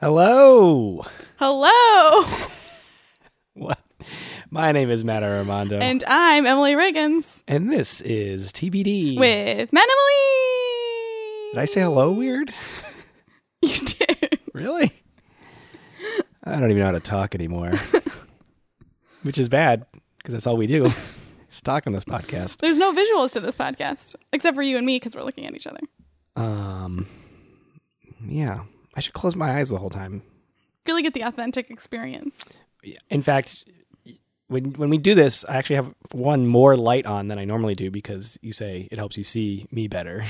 Hello. Hello. What? My name is Matt Armando. and I'm Emily Riggins and this is TBD. with Matt Emily. Did I say hello weird? You did. Really? I don't even know how to talk anymore. Which is bad because that's all we do. is talk on this podcast. There's no visuals to this podcast except for you and me because we're looking at each other. Um yeah, I should close my eyes the whole time. Really get the authentic experience. In fact, when when we do this, I actually have one more light on than I normally do because you say it helps you see me better.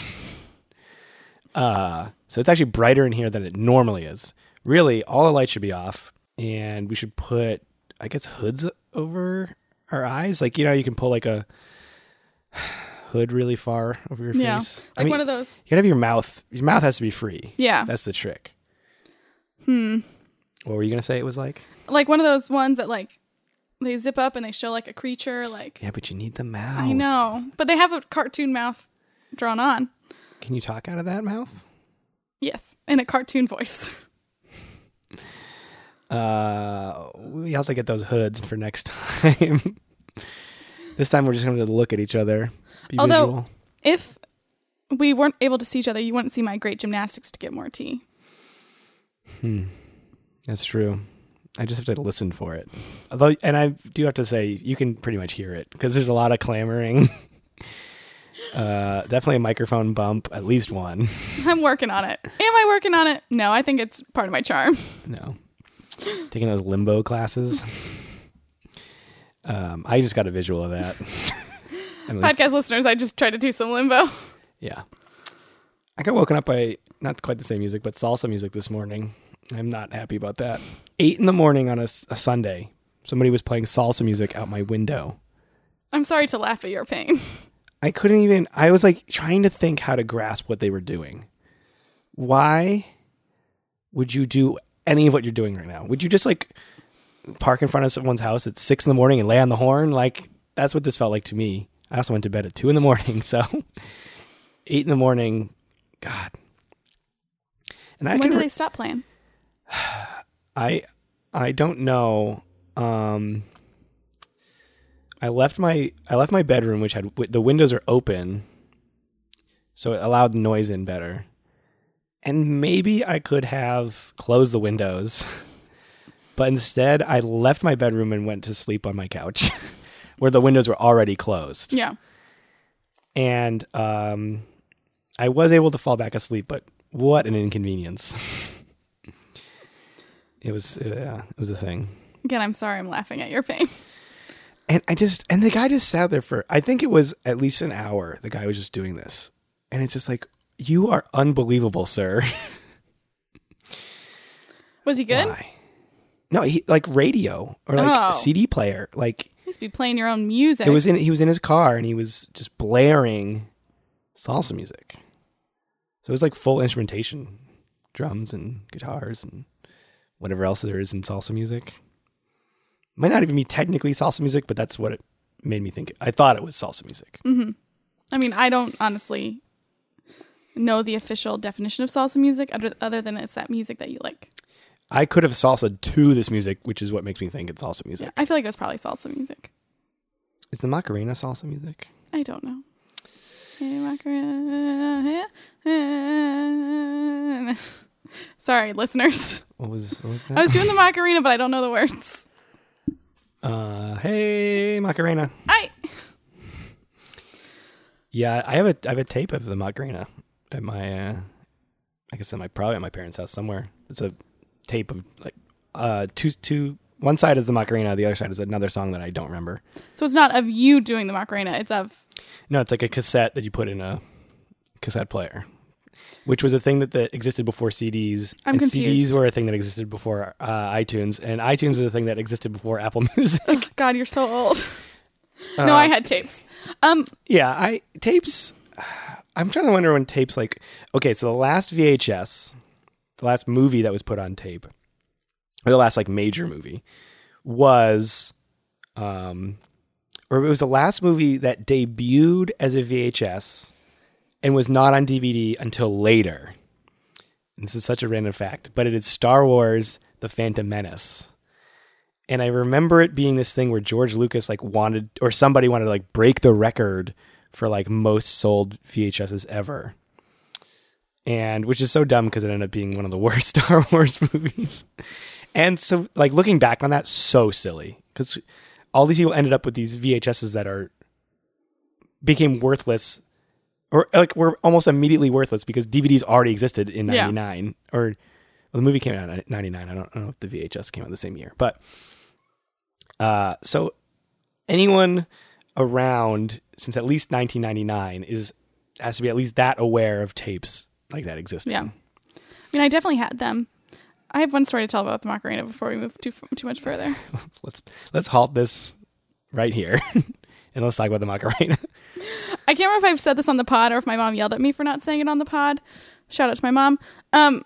uh, so it's actually brighter in here than it normally is. Really, all the lights should be off, and we should put, I guess, hoods over our eyes. Like you know, you can pull like a hood really far over your Yeah. face. Like I mean, one of those. you gotta have your mouth. Your mouth has to be free. Yeah. That's the trick. Hmm. What were you gonna say? It was like. Like one of those ones that like they zip up and they show like a creature like Yeah, but you need the mouth. I know. But they have a cartoon mouth drawn on. Can you talk out of that mouth? Yes. In a cartoon voice. Uh, we have to get those hoods for next time. this time we're just going to look at each other. Although- visual. if we weren't able to see each other, you wouldn't see my great gymnastics to get more tea. Hmm. That's true. I just have to listen for it. Although, and I do have to say, you can pretty much hear it because there's a lot of clamoring. uh, definitely a microphone bump, at least one. I'm working on it. Am I working on it? No, I think it's part of my charm. No. Taking those limbo classes. Um, I just got a visual of that. Podcast listeners, I just tried to do some limbo. Yeah. I got woken up by not quite the same music, but salsa music this morning. I'm not happy about that. Eight in the morning on a Sunday, somebody was playing salsa music out my window. I'm sorry to laugh at your pain. I couldn't even, I was like trying to think how to grasp what they were doing. Why would you do any of what you're doing right now? Would you just like park in front of someone's house at six in the morning and lay on the horn? Like, that's what this felt like to me. I also went to bed at two in the morning. So, eight in the morning, God. And I when do re- they stop playing? I I don't know. Um, I left my I left my bedroom, which had the windows are open, so it allowed noise in better. And maybe I could have closed the windows, but instead I left my bedroom and went to sleep on my couch, where the windows were already closed. Yeah. And um, I was able to fall back asleep, but what an inconvenience! it was uh, it was a thing. Again, I'm sorry I'm laughing at your pain. And I just and the guy just sat there for I think it was at least an hour. The guy was just doing this, and it's just like you are unbelievable, sir. Was he good? Why? No, he like radio or like Oh. CD player. Like he used to be playing your own music. it was in he was in his car and he was just blaring salsa music. So it was like full instrumentation, drums and guitars and whatever else there is in salsa music. Might not even be technically salsa music, but that's what it made me think. I thought it was salsa music. hmm I mean, I don't honestly know the official definition of salsa music other, other than it's that music that you like. I could have salsa to this music, which is what makes me think it's salsa music. Yeah, I feel like it was probably salsa music. Is the Macarena salsa music? I don't know. Hey, Macarena. Sorry, listeners. What was what was that? I was doing the Macarena, but I don't know the words. uh, hey Macarena. I Yeah, I have a I have a tape of the Macarena at my uh I guess at my probably at my parents' house somewhere. It's a tape of like uh two two one side is the Macarena, the other side is another song that I don't remember. so it's not of you doing the Macarena. It's of No, it's like a cassette that you put in a cassette player. Which was a thing that, that existed before CDs. I'm and confused. CDs were a thing that existed before uh, iTunes, and iTunes was a thing that existed before Apple Music. oh, God, you're so old. no, Uh, I had tapes. Um, Yeah, I tapes. I'm trying to wonder when tapes like okay, so the last VHS, the last movie that was put on tape, or the last like major movie, was, um, or it was the last movie that debuted as a VHS and was not on DVD until later. This is such a random fact, but it is Star Wars: The Phantom Menace. And I remember it being this thing where George Lucas like wanted or somebody wanted to like break the record for like most sold VHSs ever. And which is so dumb because it ended up being one of the worst Star Wars movies. And so like looking back on that so silly cuz all these people ended up with these VHSs that are became worthless or like were almost immediately worthless because DVDs already existed in Yeah. 99 or well, the movie came out in 99 I don't, I don't know if the VHS came out the same year but uh so anyone around since at least 1999 is has to be at least that aware of tapes like that existing Yeah. I mean, I definitely had them. I have one story to tell about the Macarena before we move too too much further. let's let's halt this right here and let's talk about the Macarena I can't remember if I've said this on the pod or if my mom yelled at me for not saying it on the pod. Shout out to my mom. Um,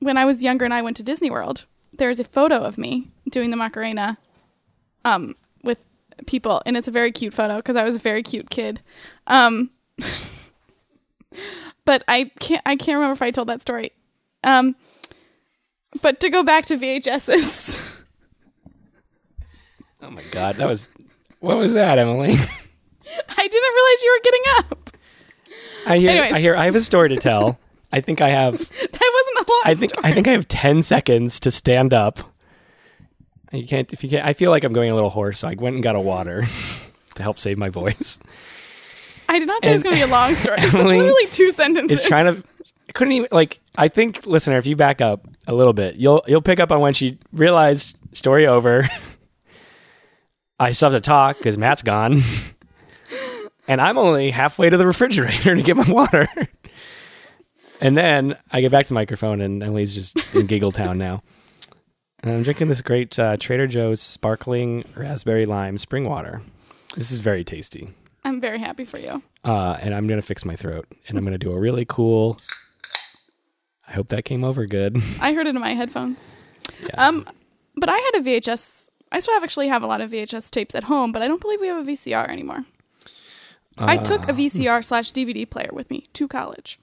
when I was younger and I went to Disney World, there's a photo of me doing the Macarena um, with people, and it's a very cute photo because I was a very cute kid. Um, but I can't I can't remember if I told that story. Um, but to go back to VHSs. oh my god that was what was that Emily I didn't realize you were getting up. I hear Anyways. I hear I have a story to tell I think I have That wasn't a long I think story. I think I have ten seconds to stand up. You can't if you can't. I feel like I'm going a little hoarse, so I went and got a water to help save my voice. I did not say it was going to be a long story. It's Emily literally two sentences. Is trying to. Couldn't even like. I think listener, if you back up a little bit, you'll you'll pick up on when she realized story over. I still have to talk because Matt's gone, and I'm only halfway to the refrigerator to get my water. And then I get back to the microphone, and Emily's just in Giggle Town now. And I'm drinking this great uh, Trader Joe's sparkling raspberry lime spring water. This is very tasty. I'm very happy for you. Uh, and I'm going to fix my throat. And I'm going to do a really cool. I hope that came over good. I heard it in my headphones. Yeah. Um, but I had a VHS. I still have actually have a lot of VHS tapes at home, but I don't believe we have a VCR anymore. I took a VCR slash DVD player with me to college.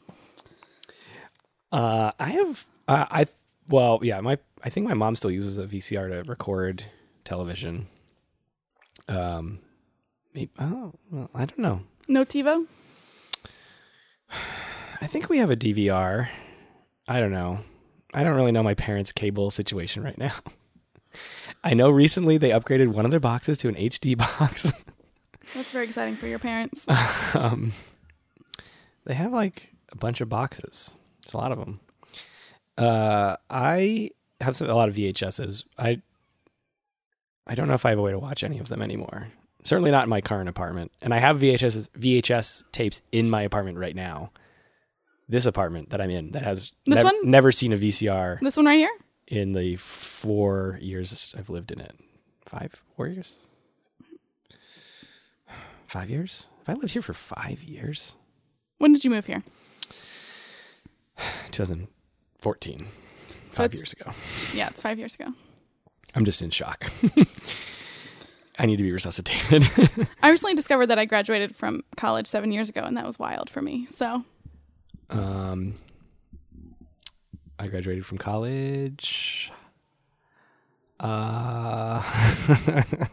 Uh, I have. Uh, I well, yeah. My I think my mom still uses a VCR to record television. Um, maybe, oh, well, I don't know. No TiVo. I think we have a DVR. I don't know. I don't really know my parents' cable situation right now. I know recently they upgraded one of their boxes to an HD box. That's very exciting for your parents. um, they have like a bunch of boxes. It's a lot of them. Uh, I have some, a lot of VHSs. I I don't know if I have a way to watch any of them anymore. Certainly not in my current apartment. And I have VHS VHS tapes in my apartment right now. This apartment that I'm in that has This nev- one? never seen a VCR this one right here. in the four years I've lived in it. Five, four years, five years. Have I lived here for five years? When did you move here? 2014, So five it's- years ago. Yeah, it's five years ago. I'm just in shock. I need to be resuscitated. I recently discovered that I graduated from college seven years ago, and that was wild for me. So um, I graduated from college. Uh,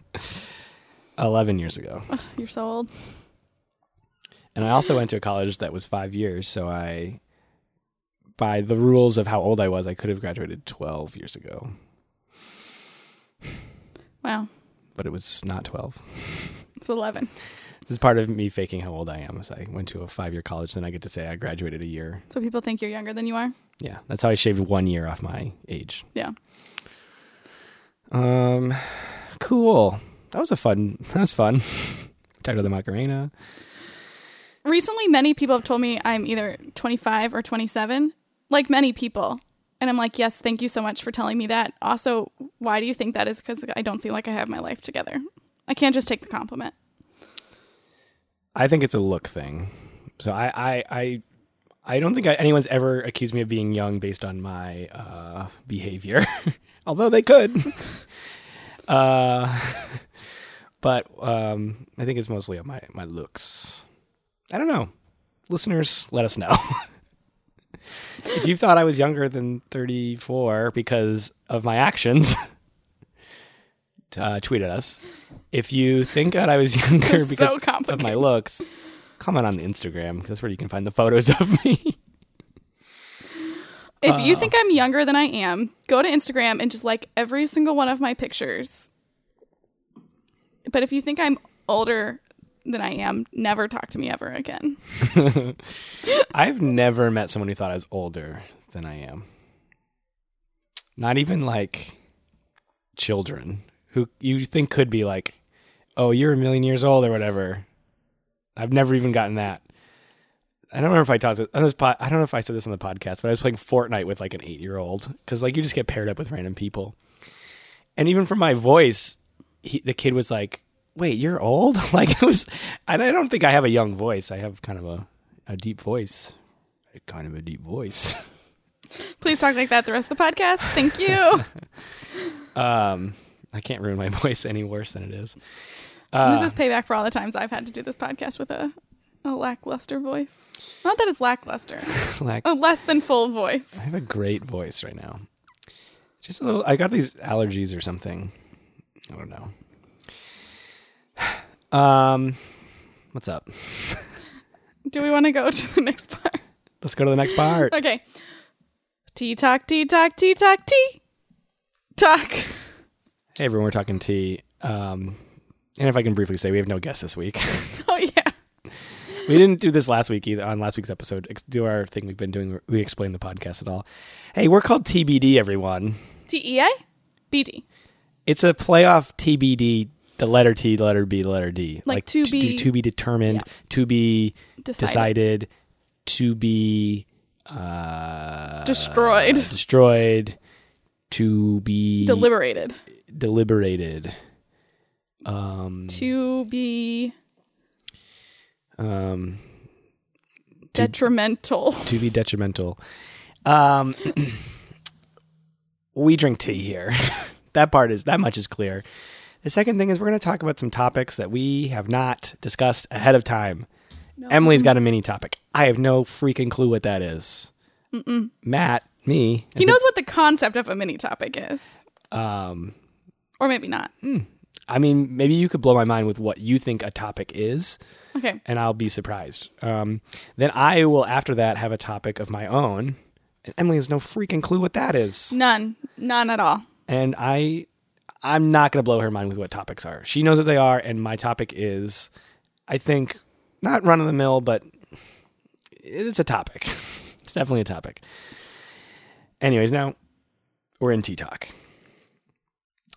11 years ago. you're so old. And I also went to a college that was five years. So I, by the rules of how old I was, I could have graduated 12 years ago, Wow, but it was not 12. it's eleven. This is part of me faking how old I am. Is I went to a five year college, then I get to say I graduated a year. So people think you're younger than you are. Yeah, that's how I shaved one year off my age. Yeah. Um, cool. That was a fun. That was fun. Talked about the Macarena. recently many people have told me i'm either 25 or 27 like many people and i'm like yes thank you so much for telling me that also why do you think that is because i don't seem like i have my life together i can't just take the compliment I think it's a look thing. So I I I, I don't think I, anyone's ever accused me of being young based on my uh, behavior, although they could. uh, but um, I think it's mostly my my looks. I don't know. Listeners, let us know. if you thought I was younger than 34 because of my actions, uh, tweet at us. If you think that I was younger because So of my looks, comment on the Instagram. Because that's where you can find the photos of me. If you Uh. think I'm younger than I am, go to Instagram and just like every single one of my pictures. But if you think I'm older than I am, never talk to me ever again. I've never met someone who thought I was older than I am. Not even like children who you think could be like, oh, you're a million years old or whatever. I've never even gotten that. I don't remember if I talked on this pod. I don't know if I said this on the podcast, but I was playing Fortnite with like an eight year old because like you just get paired up with random people, and even from my voice, he, the kid was like, "Wait, you're old?" Like it was, and I don't think I have a young voice. I have kind of a a deep voice, kind of a deep voice. Please talk like that the rest of the podcast. Thank you. Um, I can't ruin my voice any worse than it is. this is payback for all the times I've had to do this podcast with a, a lackluster voice. Not that it's lackluster, Like, a less than full voice. I have a great voice right now. Just a little. I got these allergies or something. I don't know. Um, what's up? Do we want to go to the next part? Let's go to the next part. Okay. Tea talk, tea talk, tea talk, tea talk. Hey everyone, we're talking tea. Um, and if I can briefly say, we have no guests this week. Oh yeah. we didn't do this last week either on last week's episode. Ex- Do our thing we've been doing. We explain the podcast at all. Hey, we're called TBD. Everyone, T E A? B D. it's a playoff TBD. The letter T, the letter B, the letter D. Like to t- be- to be determined, to be Decided. decided, to be uh, Destroyed. destroyed, to be Deliberated. Deliberated. Um, To be um, detrimental. to be detrimental. Um, we drink tea here. that part is that much is clear. The second thing is we're going to talk about some topics that we have not discussed ahead of time. Emily's got a mini topic. I have no freaking clue what that is. Matt, me, He knows what the concept of a mini topic is. um, Or maybe not. I mean, maybe you could blow my mind with what you think a topic is, Okay. and I'll be surprised. Um, then I will, after that, have a topic of my own, and Emily has no freaking clue what that is. None. None at all. and I I'm not going to blow her mind with what topics are. She knows what they are and my topic is I think not run of the mill but it's a topic. it's definitely a topic. Anyways, now we're in tea talk.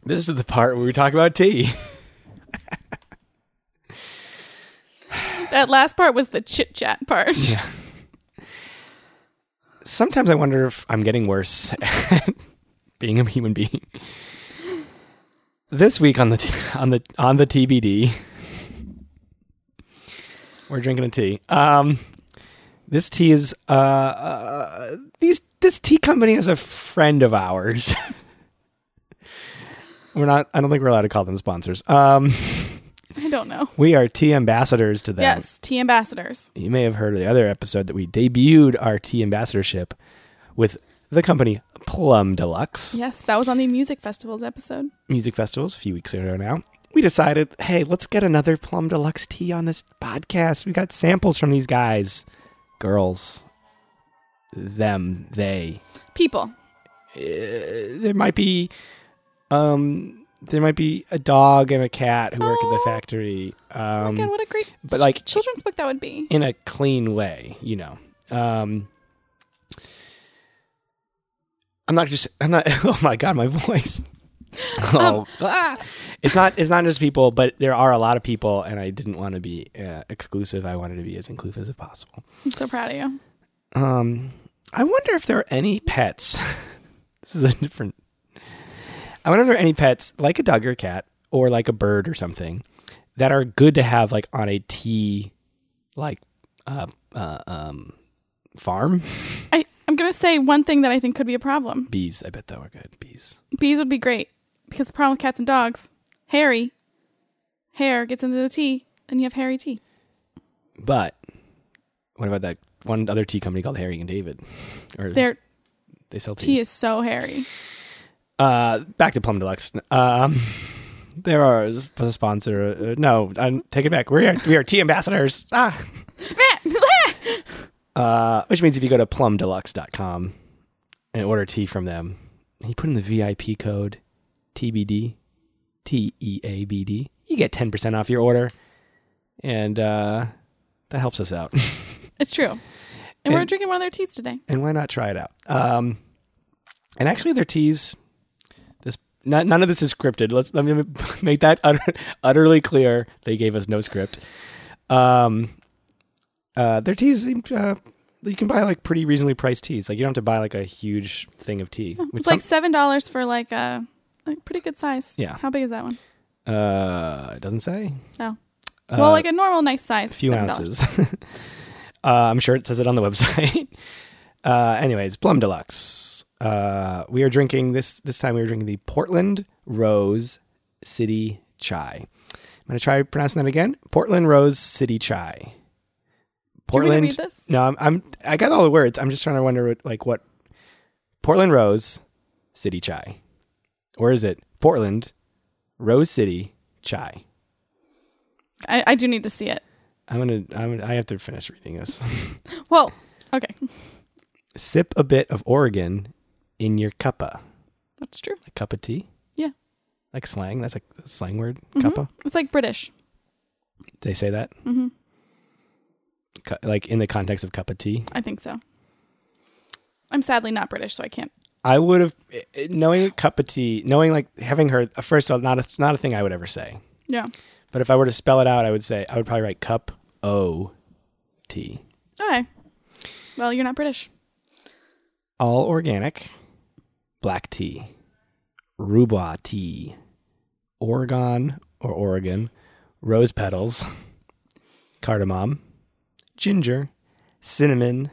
This is the part where we talk about tea. That last part was the chit chat part. Sometimes I wonder if I'm getting worse at being a human being. This week on the t- on the on the TBD, we're drinking a tea. Um, this tea is uh, uh these this tea company is a friend of ours. we're not. I don't think we're allowed to call them sponsors. Um, I don't know. we are tea ambassadors to them. Yes, tea ambassadors. You may have heard of the other episode that we debuted our tea ambassadorship with the company Plum Deluxe Yes, that was on the music festivals episode. music festivals a few weeks ago now. We decided, hey, let's get another Plum Deluxe tea on this podcast. We got samples from these guys, girls, them, they. People. Uh, there might be, um, there might be a dog and a cat who work at the Oh. factory. Um, God, what a great but, like, children's book that would be. in a clean way, you know. Um I'm not just I'm not oh my god, my voice. Oh, ah! it's not it's not just people, but there are a lot of people and I didn't want to be uh, exclusive. I wanted to be as inclusive as possible. I'm so proud of you. Um I wonder if there are any pets. this is a different I wonder if there are any pets like a dog or a cat or like a bird or something that are good to have like on a tea like uh, uh um farm I, I'm going to say one thing that I think could be a problem. bees i bet that were good bees Bees would be great because the problem with cats and dogs, hairy, hair gets into the tea, and you have hairy tea. but what about that one other tea company called Harry and David? Or Their they sell tea. tea is so hairy. Uh, back to Plum Deluxe. Um, there are a sponsor. Uh, no, I take it back. We are we are tea ambassadors. Ah. Uh, which means if you go to plumdeluxe.com and order tea from them, and you put in the VIP code TBD, T E A B D, you get 10% off your order. And uh, that helps us out. It's true. And, we're drinking one of their teas today. and why not try it out? Um, and actually, their teas. Not, none of this is scripted. Let's let me make that utter, utterly clear. They gave us no script. Um, uh, their teas. Uh, you can buy like pretty reasonably priced teas. Like you don't have to buy like a huge thing of tea. Which It's like seven dollars for like a like pretty good size. Yeah. How big is that one? uh, it doesn't say. Oh. Uh, well, like a normal nice size. a few $7. ounces. uh, I'm sure it says it on the website. uh, anyways, Plum Deluxe. Uh, we are drinking this this time. We are drinking the Portland Rose City Chai. I'm gonna try pronouncing that again. Portland Rose City Chai. Do you want me to Portland. No, I'm, I'm I got all the words. I'm just trying to wonder what, like what Portland Rose City Chai, or is it Portland Rose City Chai? I, I do need to see it. I'm gonna I'm, I have to finish reading this. Well, okay, Sip a bit of Oregon in your cuppa. that's true. A cup of tea? Yeah. Like slang? That's like a slang word? Mhm. Cuppa? It's like British. They say that? hmm Cu- Like in the context of cup of tea? I think so. I'm sadly not British, so I can't. I would have, eh, knowing a cup of tea, knowing like having heard, uh, first of all, not a, not a thing I would ever say. Yeah. But if I were to spell it out, I would say, I would probably write cup O tea. Okay. Well, you're not British. All organic, black tea, rhubarb tea, Oregon or Oregon, rose petals, cardamom, ginger, cinnamon,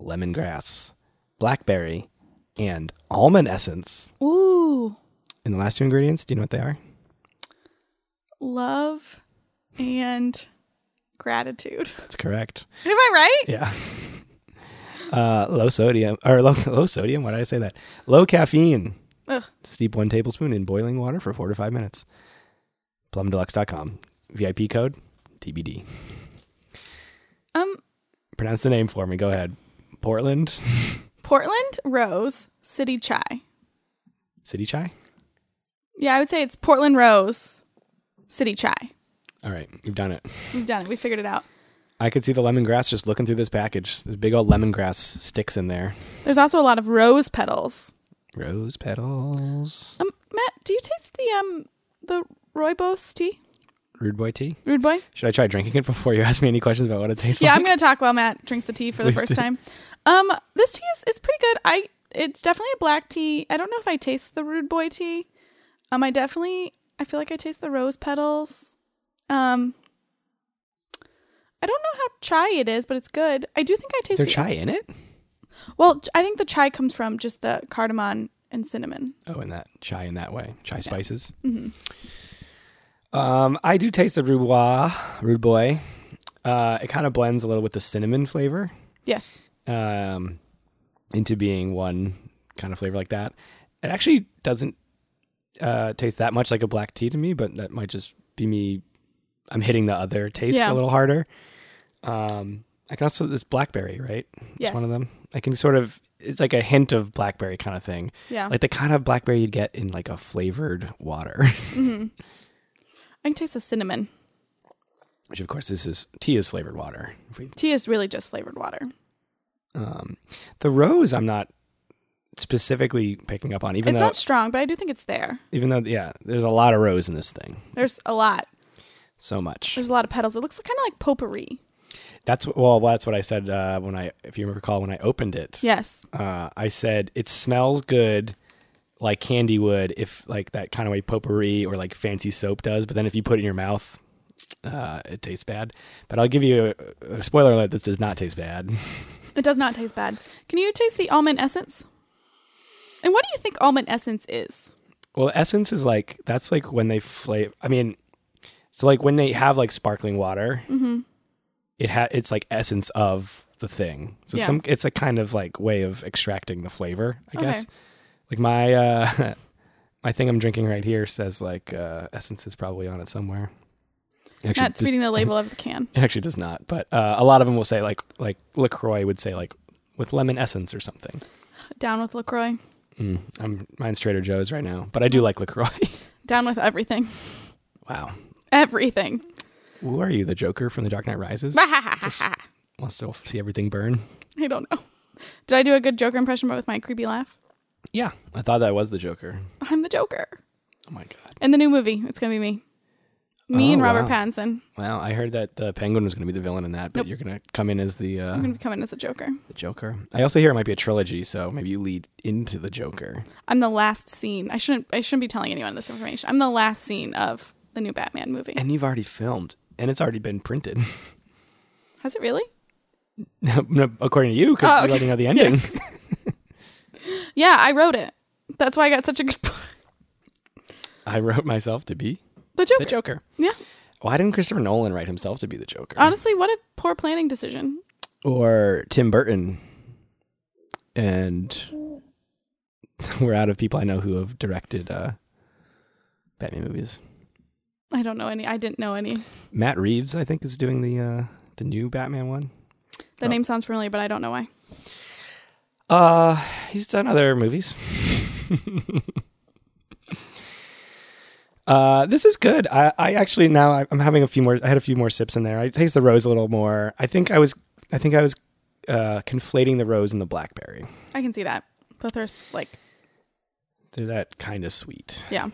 lemongrass, blackberry, and almond essence. Ooh, And the last two ingredients, do you know what they are? love and gratitude. That's correct. Am I right? Yeah. Uh, low sodium or low, low sodium. Why did I say that? Low caffeine. Ugh. Steep one tablespoon in boiling water for four to five minutes. Plumdeluxe.com. VIP code TBD. Um, Pronounce the name for me. Go ahead. Portland Portland Rose City Chai. City Chai. Yeah, I would say it's Portland Rose City Chai. All right, we've done it. We've done it. We figured it out. I could see the lemongrass just looking through this package. There's big old lemongrass sticks in there. There's also a lot of rose petals. Rose petals. Um, Matt, do you taste the um the rooibos tea? Rude boy tea. Rude boy. Should I try drinking it before you ask me any questions about what it tastes Yeah, like? Yeah, I'm gonna talk while Matt drinks the tea for the first do. time. Um, this tea is it's pretty good. I it's definitely a black tea. I don't know if I taste the rude boy tea. Um, I definitely I feel like I taste the rose petals. Um, I don't know how chai it is, but it's good. I do think I Is taste there the- chai in it? Well, I think the chai comes from just the cardamom and cinnamon. Oh, in that chai in that way, chai spices. hmm Um, I do taste the rude boy. Rude boy. Uh, it kind of blends a little with the cinnamon flavor Yes. um, into being one kind of flavor like that. It actually doesn't uh, taste that much like a black tea to me, but that might just be me. I'm hitting the other taste Yeah. a little harder. Um, I can also this blackberry, right? Yes. It's one of them. I can sort of. It's like a hint of blackberry kind of thing, Yeah. like the kind of blackberry you'd get in like a flavored water. hmm I can taste the cinnamon. Which of course this is tea is flavored water. We Tea is really just flavored water. Um, the rose, I'm not specifically picking up on, even it's though, not strong, but I do think it's there. even though, yeah, there's a lot of rose in this thing. There's a lot. So much. There's a lot of petals. It looks kind of like potpourri. That's what- well, that's what I said uh, when I, if you recall, when I opened it. Yes. Uh, I said it smells good, like candy would, if like that kind of way potpourri or like fancy soap does. But then if you put it in your mouth, uh, it tastes bad. But I'll give you a, a spoiler alert: this does not taste bad. It does not taste bad. Can you taste the almond essence? And what do you think almond essence is? Well, essence is like that's like when they flavor. I mean, so like when they have like sparkling water, Mm-hmm. It ha- it's like essence of the thing. So Yeah. some it's a kind of like way of extracting the flavor, I Okay. guess. Like my uh my thing I'm drinking right here says like uh essence is probably on it somewhere. Actually, does- reading the label of the can. it actually does not, but uh, a lot of them will say like like Lacroix would say like with lemon essence or something. Down with Lacroix. Mm, I'm mine's Trader Joe's right now, but I do like Lacroix. Down with everything. wow, Everything. Who are you, the Joker from The Dark Knight Rises? Wants to see everything burn. I don't know. Did I do a good Joker impression, but with my creepy laugh? Yeah, I thought that was the Joker. I'm the Joker. Oh my god. In the new movie, it's gonna be me. Me Oh, and Robert wow. Pattinson. Well, I heard that the Penguin was going to be the villain in that, but Nope. you're going to come in as the uh, I'm gonna come in as the Joker. the Joker. I also hear it might be a trilogy, so maybe you lead into the Joker. I'm the last scene. I shouldn't. I shouldn't be telling anyone this information. I'm the last scene of the new Batman movie. And you've already filmed, and it's already been printed. Has it really? No, According to you, because Oh, you okay. already know the ending. Yeah, I wrote it. That's why I got such a good. I wrote myself to be the Joker. the Joker. Yeah. Why didn't Christopher Nolan write himself to be the Joker? Honestly, what a poor planning decision. or Tim Burton. And we're out of people I know who have directed uh, Batman movies. I don't know any. I didn't know any. Matt Reeves, I think, is doing the uh, the new Batman one. The Oh. name sounds familiar, but I don't know why. Uh, he's done other movies. uh, this is good. I, I actually now I- I'm having a few more. I had a few more sips in there. I taste the rose a little more. I think I was. I think I was uh, conflating the rose and the blackberry. I can see that. Both are like, They're that kind of sweet. yeah.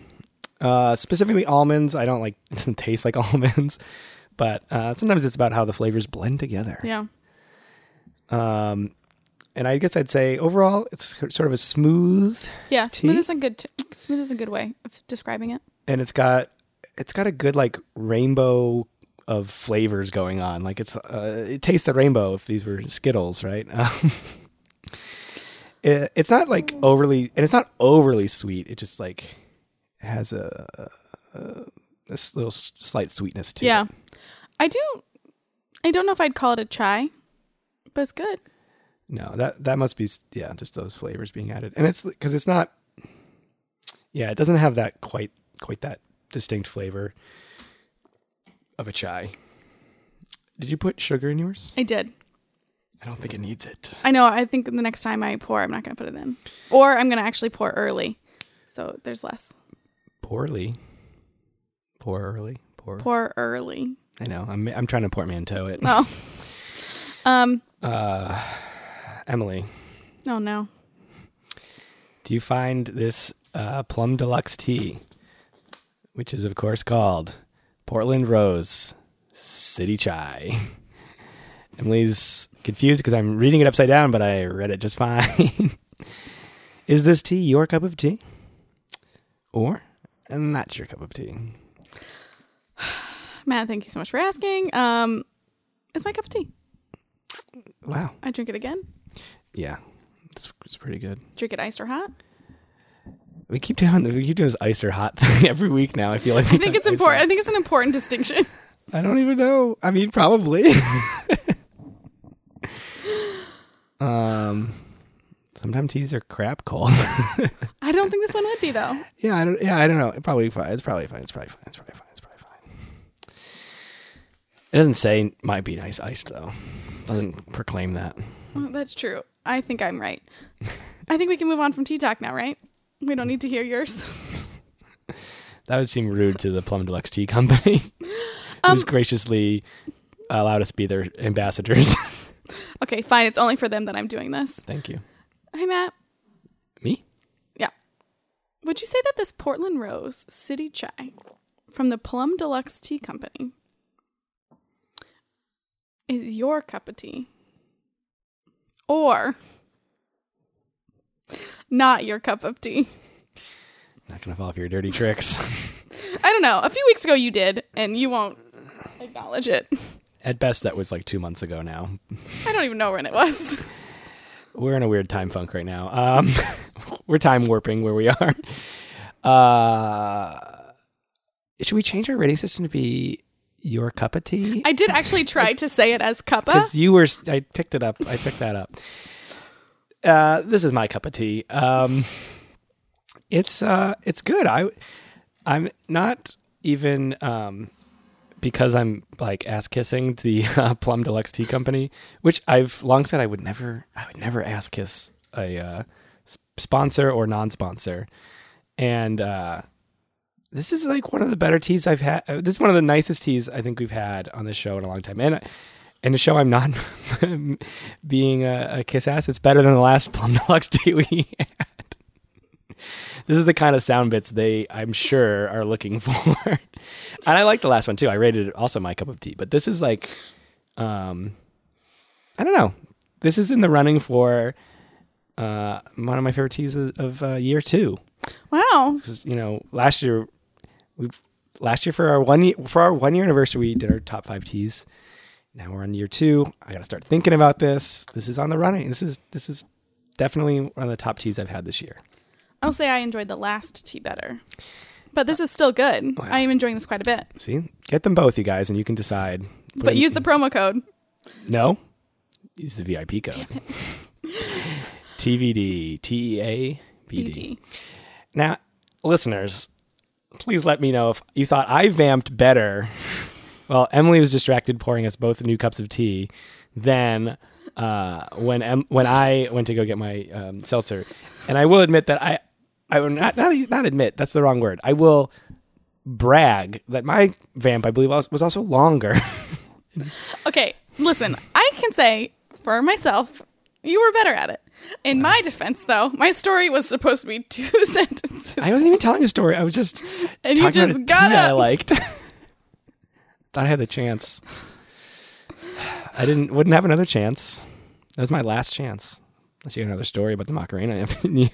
Uh, specifically almonds. I don't like. It doesn't taste like almonds, but uh, sometimes it's about how the flavors blend together. Yeah. Um, and I guess I'd say overall, it's sort of a smooth Yeah. Smooth Tea? is a good. T- smooth is a good way of describing it. and it's got it's got a good like rainbow of flavors going on. Like it's uh, it tastes the rainbow if these were Skittles, right? Um, it, it's not like overly and it's not overly sweet. It just like has a, a, a little slight sweetness to Yeah. it. I do. I don't know if I'd call it a chai, but it's good. No, that that must be yeah, just those flavors being added, and it's because it's not. Yeah, it doesn't have that quite quite that distinct flavor of a chai. Did you put sugar in yours? I did. I don't think it needs it. I know. I think the next time I pour, I'm not going to put it in, or I'm going to actually pour early, so there's less. Poorly. Pour early. Poor Pour early. I know. I'm I'm trying to portmanteau it. No. um. Uh, Emily, Oh no. do you find this uh, plum deluxe tea, which is of course called Portland Rose City Chai? Emily's confused because I'm reading it upside down, but I read it just fine. is this tea your cup of tea, or not your cup of tea? Matt, thank you so much for asking. Um, it's my cup of tea. Wow. I drink it again. Yeah, it's, it's pretty good. Drink it iced or hot. We keep doing we keep doing this ice or hot thing every week now. I feel like we I think it's important. I think it's an important distinction. I don't even know. I mean, probably. um, sometimes teas are crap cold. I don't think this one would be though. yeah, I don't. Yeah, I don't know. It probably fine. It's probably fine. It's probably fine. It's probably fine. It's probably fine. It doesn't say might be nice iced though. Doesn't proclaim that. Well, that's true. I think I'm right. I think we can move on from tea talk now, right? We don't need to hear yours. That would seem rude to the Plum Deluxe Tea Company, Um, who's graciously allowed us to be their ambassadors. Okay, fine. It's only for them that I'm doing this. Thank you. Hi, Matt. Me? Yeah. Would you say that this Portland Rose City Chai from the Plum Deluxe Tea Company is your cup of tea? Or not your cup of tea? Not gonna fall for your dirty tricks. I don't know. A few weeks ago you did, and you won't acknowledge it. At best, that was like two months ago now. I don't even know when it was. We're in a weird time funk right now. Um, we're time warping where we are. Uh, should we change our rating system to be your cup of tea? I did actually try to say it as cuppa. Because you were, I picked it up. I picked that up. Uh, this is my cup of tea. Um, it's uh, it's good. I, I'm not even um, because I'm like ass kissing the uh, Plum Deluxe Tea Company, which I've long said I would never, I would never ass kiss a uh, sponsor or non-sponsor, and uh, this is like one of the better teas I've had. uh, This is one of the nicest teas I think we've had on this show in a long time, and. And to show I'm not being a, a kiss ass, it's better than the last Plum Deluxe tea we had. This is the kind of sound bits they, I'm sure, are looking for. and I like the last one too. I rated it also my cup of tea, but this is like, um, I don't know. This is in the running for uh, one of my favorite teas of, of uh, year two. Wow. you know, last year we last year for our one year, for our one year anniversary, we did our top five teas. Now we're on year two. I got to start thinking about this. This is on the running. This is this is definitely one of the top teas I've had this year. I'll say I enjoyed the last tea better. But this is still good. I am enjoying this quite a bit. See, get them both, you guys, and you can decide. Put But use the promo code. no, use the VIP code. TVD T E A B D. Now, listeners, please let me know if you thought I vamped better. Well, Emily was distracted pouring us both new cups of tea. Then, uh, when em- when I went to go get my um, seltzer, and I will admit that I, I will not not not admit that's the wrong word. I will brag that my vamp, I believe, was was also longer. Okay, listen, I can say for myself, you were better at it. In my defense, though, my story was supposed to be two sentences. I wasn't even telling a story. I was just And you just got tea I liked. Thought I had the chance. I didn't. Wouldn't have another chance. That was my last chance. You have another story about the Macarena in you.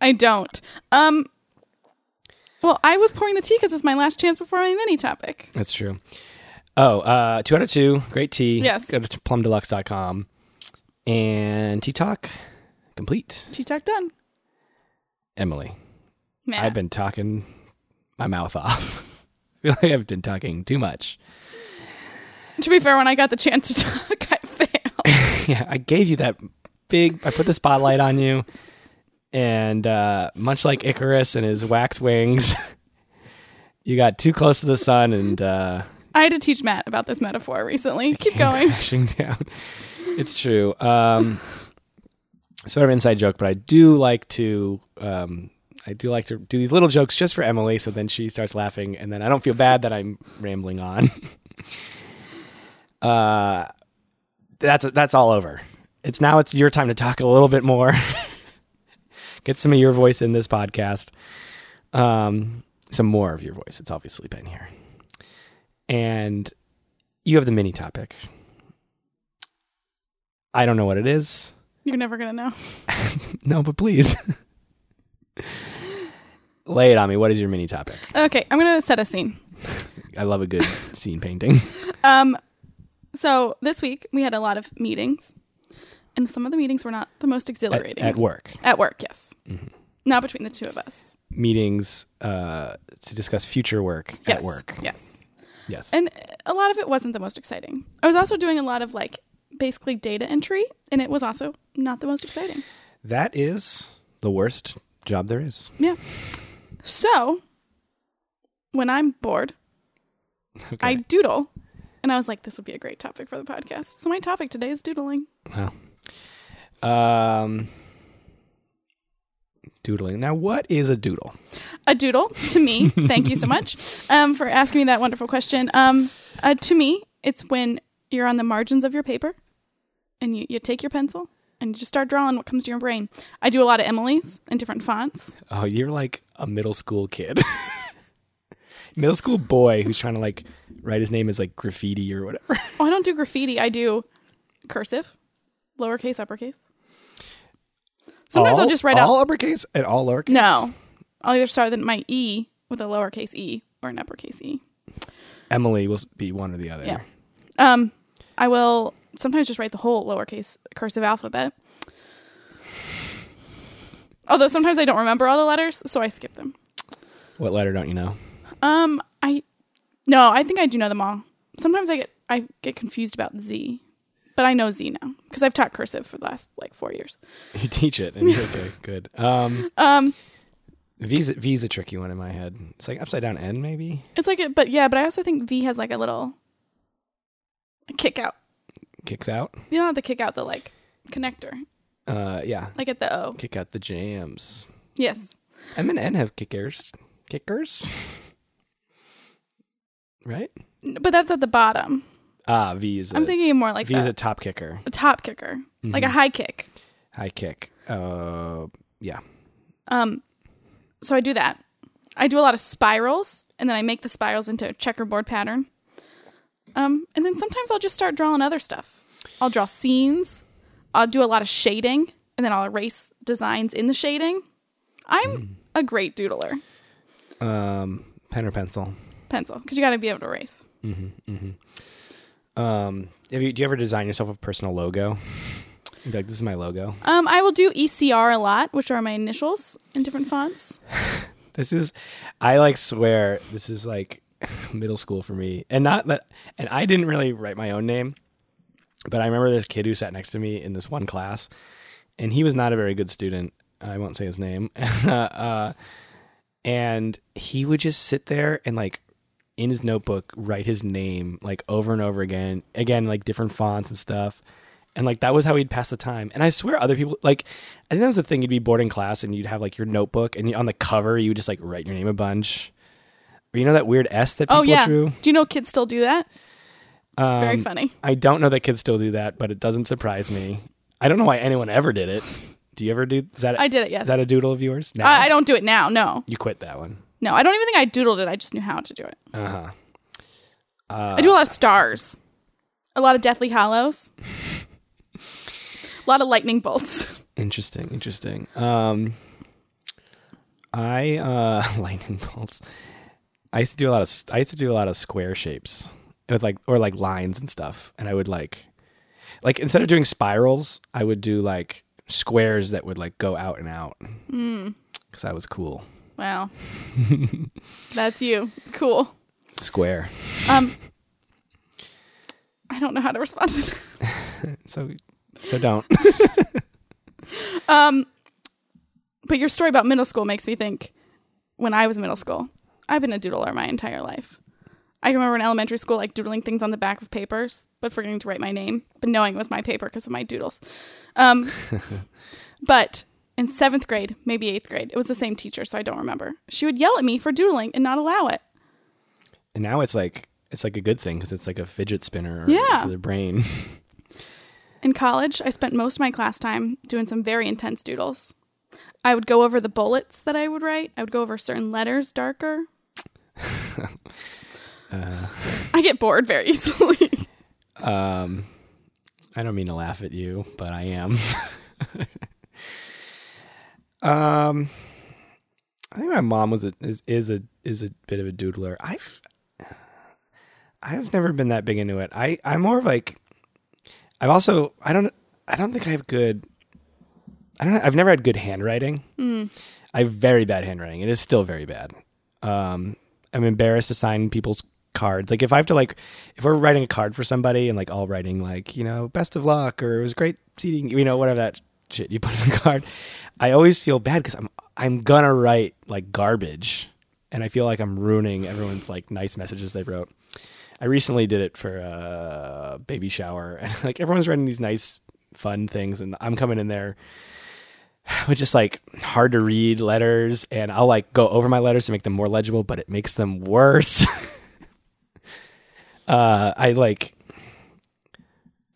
I don't. Um. Well, I was pouring the tea because it's my last chance before my mini topic. That's true. Oh, uh, two out of two. Great tea. Yes. Go to plumdeluxe.com. And tea talk complete. Tea talk done. Emily. I've been talking my mouth off. I feel like I've been talking too much. to be fair, when I got the chance to talk, I failed. yeah, I gave you that big. I put the spotlight on you, and uh, much like Icarus and his wax wings, you got too close to the sun and uh, I had to teach Matt about this metaphor recently. Keep going. crashing down. It's true. Um, sort of inside joke, but I do like to. Um, I do like to do these little jokes just for Emily, so then she starts laughing, and then I don't feel bad that I'm rambling on. uh, that's that's all over. It's now it's your time to talk a little bit more. Get some of your voice in this podcast. Um, some more of your voice. It's obviously been here, and you have the mini topic. I don't know what it is. You're never gonna know. No, but please lay it on me. What is your mini topic? Okay, I'm gonna set a scene. I love a good scene painting. Um, so this week we had a lot of meetings, and some of the meetings were not the most At, exhilarating. at work, At work, yes. Mm-hmm. Not between the two of us. meetings uh, to discuss future work Yes. at work. Yes. Yes. And a lot of it wasn't the most exciting. I was also doing a lot of like basically data entry, and it was also not the most exciting. that is the worst job there is. Yeah. So when I'm bored, Okay. I doodle. And I was like, this would be a great topic for the podcast. So my topic today is doodling. Wow. Um, doodling. Now, what is a doodle? A doodle to me, thank you so much um, for asking me that wonderful question. Um, uh, to me, it's when you're on the margins of your paper and you, you take your pencil and you just start drawing what comes to your brain. I do a lot of Emily's in different fonts. Oh, you're like a middle school kid. middle school boy who's trying to like write his name as like graffiti or whatever. Oh, I don't do graffiti. I do cursive, lowercase, uppercase. Sometimes all, I'll just write all out. uppercase and all lowercase. No, I'll either start with my E with a lowercase e or an uppercase e. Emily will be one or the other. Yeah. Um, I will sometimes just write the whole lowercase cursive alphabet. Although sometimes I don't remember all the letters, so I skip them. What letter don't you know? Um, I No, I think I do know them all. Sometimes I get I get confused about Z, but I know Z now because I've taught cursive for the last like four years. You teach it, and you're okay, good. Um, Um, V's V's a tricky one in my head. It's like upside down N, maybe it's like, a, but yeah, but I also think V has like a little kick out. kicks out. You know, not have the kick out, the like connector, Uh, yeah, like at the O. kick out the jams. Yes. M and N have kickers, kickers, right? But that's at the bottom. Ah, V is a, I'm thinking more like V is the, a top kicker, a top kicker, like a Mhm. high kick. high kick. Uh, yeah. Um, so I do that. I do a lot of spirals, and then I make the spirals into a checkerboard pattern. Um, and then sometimes I'll just start drawing other stuff. I'll draw scenes. I'll do a lot of shading, and then I'll erase designs in the shading. I'm a great doodler. Um, pen or pencil. Pencil, because you got to be able to erase. Um, have you, do you ever design yourself a personal logo? Be like, this is my logo. Um, I will do ECR a lot, which are my initials in different fonts. This is, I like swear this is like middle school for me, and not that. And I didn't really write my own name, but I remember this kid who sat next to me in this one class, and he was not a very good student. I won't say his name, uh, and he would just sit there and like in his notebook write his name like over and over again, again like different fonts and stuff. And like that was how he'd pass the time. And I swear other people like I think that was the thing. You'd be bored in class and you'd have like your notebook and you, on the cover you would just like write your name a bunch. Or you know that weird S that people Oh yeah. drew? Do you know kids still do that? It's very Um, funny. I don't know that kids still do that, but it doesn't surprise me. I don't know why anyone ever did it. Do you ever do? Is that I did it. Yes. is that a doodle of yours? No, I, I don't do it now. No, you quit that one. No. I don't even think I doodled it. I just knew how to do it. Uh huh. Uh, I do a lot of stars, a lot of Deathly Hallows, a lot of lightning bolts. Interesting, interesting. Um, I uh, lightning bolts. I used to do a lot of I used to do a lot of square shapes with like or like lines and stuff, and I would like like instead of doing spirals, I would do like squares that would like go out and out because I was cool. Wow, that's you. Cool. Square. Um, I don't know how to respond to that. So so don't. Um, but your story about middle school makes me think. When I was in middle school, I've been a doodler my entire life. I remember in elementary school, like doodling things on the back of papers, but forgetting to write my name, but knowing it was my paper because of my doodles. Um, but in seventh grade, maybe eighth grade, it was the same teacher, so I don't remember. She would yell at me for doodling and not allow it. and now it's like it's like a good thing because it's like a fidget spinner Yeah. for the brain. In college, I spent most of my class time doing some very intense doodles. I would go over the bullets that I would write. I would go over certain letters darker. Uh, I get bored very easily. Um, I don't mean to laugh at you, but I am. Um, I think my mom was a is is a is a bit of a doodler. I've I've never been that big into it. I I'm more of like I've also I don't I don't think I have good. I don't. I've never had good handwriting. I have very bad handwriting. It is still very bad. Um, I'm embarrassed to sign people's cards. Like if I have to like, if we're writing a card for somebody and like all writing like you know best of luck or it was great seeing you know whatever that shit you put in the card, I always feel bad because I'm I'm gonna write like garbage, and I feel like I'm ruining everyone's like nice messages they wrote. I recently did it for a baby shower, and like everyone's writing these nice, fun things, and I'm coming in there with just like hard to read letters, and I'll like go over my letters to make them more legible, but it makes them worse. uh, I like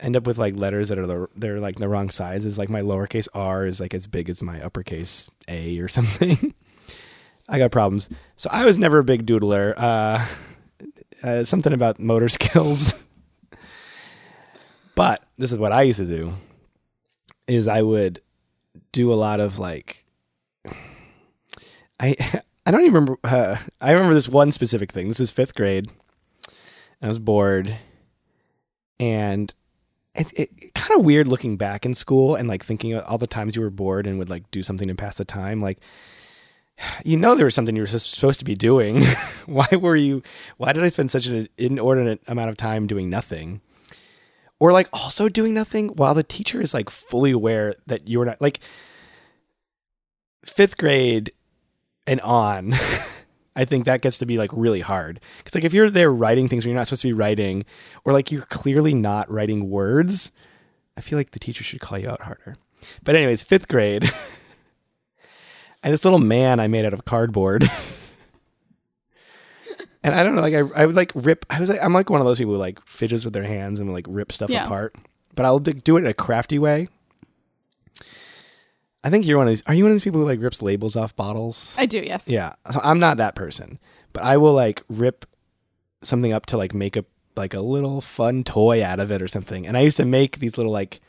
end up with like letters that are the, they're like the wrong sizes. Like my lowercase r is like as big as my uppercase a or something. I got problems. So I was never a big doodler. Uh, uh, something about motor skills. but this is what I used to do is I would do a lot of like I I don't even remember uh, I remember this one specific thing. This is 5th grade. I was bored and it, it kind of weird looking back in school and like thinking all the times you were bored and would like do something to pass the time like you know there was something you were supposed to be doing. why were you? Why did I spend such an inordinate amount of time doing nothing? Or like also doing nothing while the teacher is like fully aware that you're not like fifth grade and on. I think that gets to be like really hard because like if you're there writing things you're not supposed to be writing, or like you're clearly not writing words, I feel like the teacher should call you out harder. But anyways, fifth grade. and this little man I made out of cardboard. and I don't know, like I, I would like rip. I was like, I'm like one of those people who like fidgets with their hands and like rip stuff Yeah. apart. But I'll do it in a crafty way. I think you're one of these. Are you one of these people who like rips labels off bottles? I do, yes. Yeah, so I'm not that person, but I will like rip something up to like make a like a little fun toy out of it or something. And I used to make these little like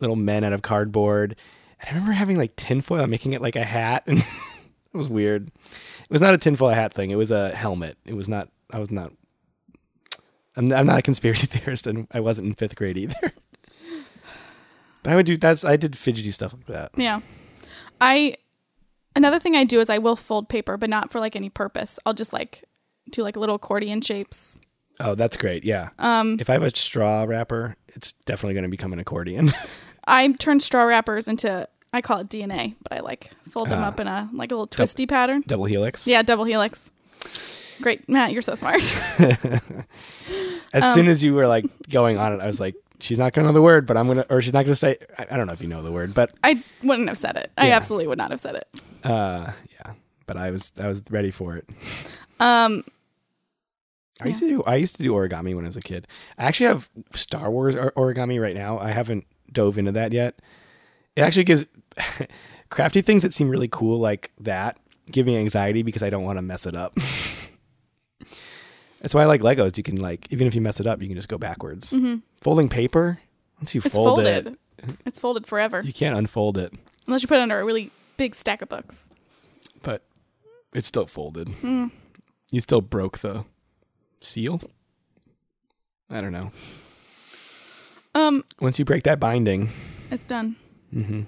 little men out of cardboard. And I remember having like tinfoil and making it like a hat, and it was weird. It was not a tinfoil hat thing. It was a helmet. It was not. I was not. I'm, I'm not a conspiracy theorist, and I wasn't in fifth grade either. I would do that's. I did fidgety stuff like that. Yeah. I another thing I do is I will fold paper, but not for like any purpose. I'll just like do like little accordion shapes. Oh, that's great. Yeah. Um If I have a straw wrapper, it's definitely going to become an accordion. I turn straw wrappers into I call it DNA, but I like fold them Ah. up in a like a little twisty pattern. Double helix. Yeah, double helix. Great, Matt, you're so smart. As Um, soon as you were like going on it, I was like, she's not going to know the word, but I'm going to, or she's not going to say, I, I don't know if you know the word, but I wouldn't have said it. I Yeah. absolutely would not have said it. uh, yeah, but I was, I was ready for it. Um I used to do, I used to do origami when I was a kid. I actually have Star Wars or- origami right now. I haven't dove into that yet. It actually gives crafty things that seem really cool like that give me anxiety because I don't want to mess it up. That's why I like Legos. You can like even if you mess it up, you can just go backwards. Folding paper, once you Mm-hmm. it's fold folded. it, It's folded forever. you can't unfold it. Unless you put it under a really big stack of books. But it's still folded. Hmm. You still broke the seal. I don't know. Um, Once you break that binding, it's done. hmm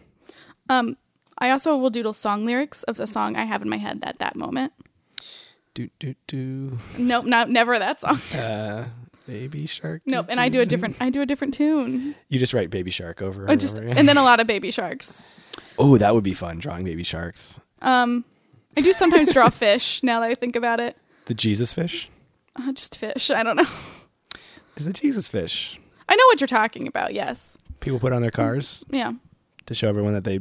Um, I also will doodle song lyrics of the song I have in my head at that moment. Do do do. Nope, not never that song. Uh, baby shark. Nope, and I do a different. I do a different tune. You just write baby shark over. I and just over and then a lot of baby sharks. oh, that would be fun. Drawing baby sharks. Um, I do sometimes draw fish. Now that I think about it, The Jesus fish uh, just fish. I don't know. is the Jesus fish. I know what you're talking about. Yes. People put on their cars Yeah. to show everyone that they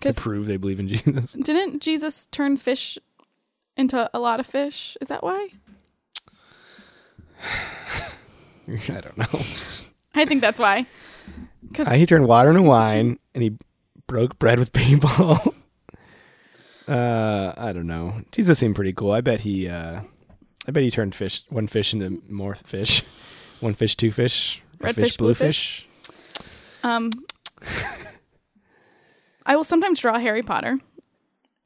to prove they believe in Jesus. didn't Jesus turn fish into a lot of fish? Is that why? I don't know. I think that's why. Uh, he turned water into wine, and he broke bread with people. uh, I don't know. Jesus seemed pretty cool. I bet he. Uh, I bet he turned fish one fish into more fish. One fish, two fish. a Red fish, blue fish. Um, I will sometimes draw Harry Potter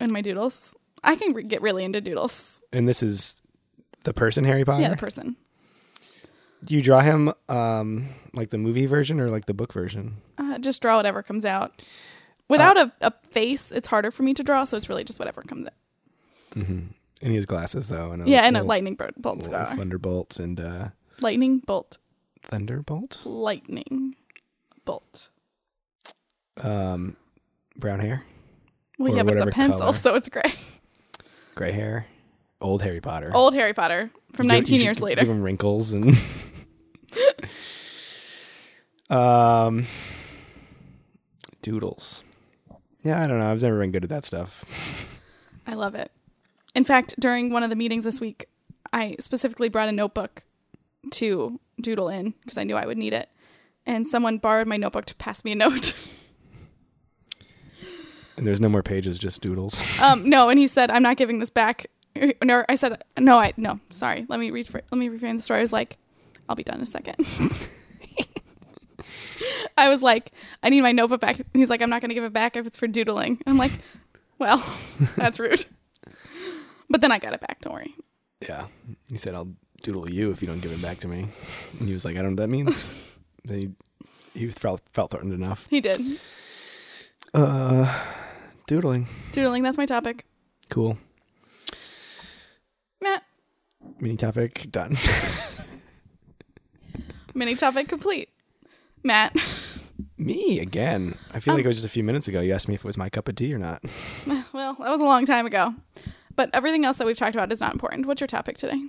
in my doodles. I can re- get really into doodles. And this is the person Harry Potter. Yeah, the person. Do you draw him um like the movie version or like the book version? Uh, just draw whatever comes out. Without a, a face, it's harder for me to draw, so it's really just whatever comes out. And he has glasses though. And a Yeah, and a lightning bolt, bolt scar. thunderbolts and uh, Lightning bolt. thunderbolt. Lightning bolt. Um, brown hair, Well, Or yeah, but it's a pencil, color. so it's gray. gray hair, old Harry Potter. Old Harry Potter from You give- 19 you should years Give later. him wrinkles and. um, doodles. Yeah, I don't know. I've never been good at that stuff. I love it. In fact, during one of the meetings this week, I specifically brought a notebook to doodle in because I knew I would need it. And someone borrowed my notebook to pass me a note. And there's no more pages, just doodles. um, no, and he said, "I'm not giving this back." No, I said, "No, I no, sorry. Let me read. Let me reframe the story." I was like, "I'll be done in a second. I was like, "I need my notebook back." And he's like, "I'm not going to give it back if it's for doodling." I'm like, "Well, that's rude." But then I got it back. Don't worry. Yeah. He said, I'll doodle you if you don't give it back to me. And he was like, I don't know what that means. then he, he felt, felt threatened enough. He did Uh, doodling. doodling. That's my topic. Cool. Matt, Mini topic done. mini topic complete. Matt, Me again. I feel like it was just a few minutes ago. You asked me if it was my cup of tea or not. well, that was a long time ago. But everything else that we've talked about is not important. What's your topic today?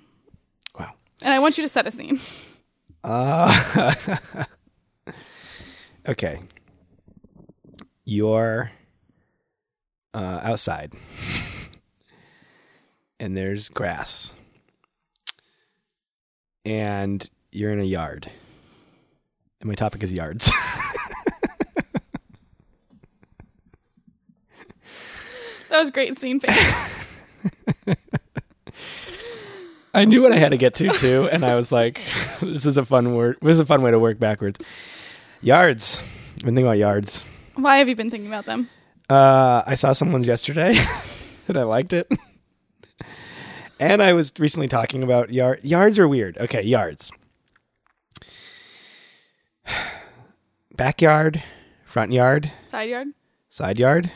Wow. And I want you to set a scene. Uh, okay. You're uh, outside, and there's grass, and you're in a yard. And my topic is yards. That was great scene face. I knew what I had to get to too, and I was like, "This is a fun word. This is a fun way to work backwards." Yards. I've been thinking about yards. Why have you been thinking about them? Uh, I saw someone's yesterday, and I liked it. And I was recently talking about yard. Yards are weird. Okay, yards. Backyard, front yard, Side yard? side yard,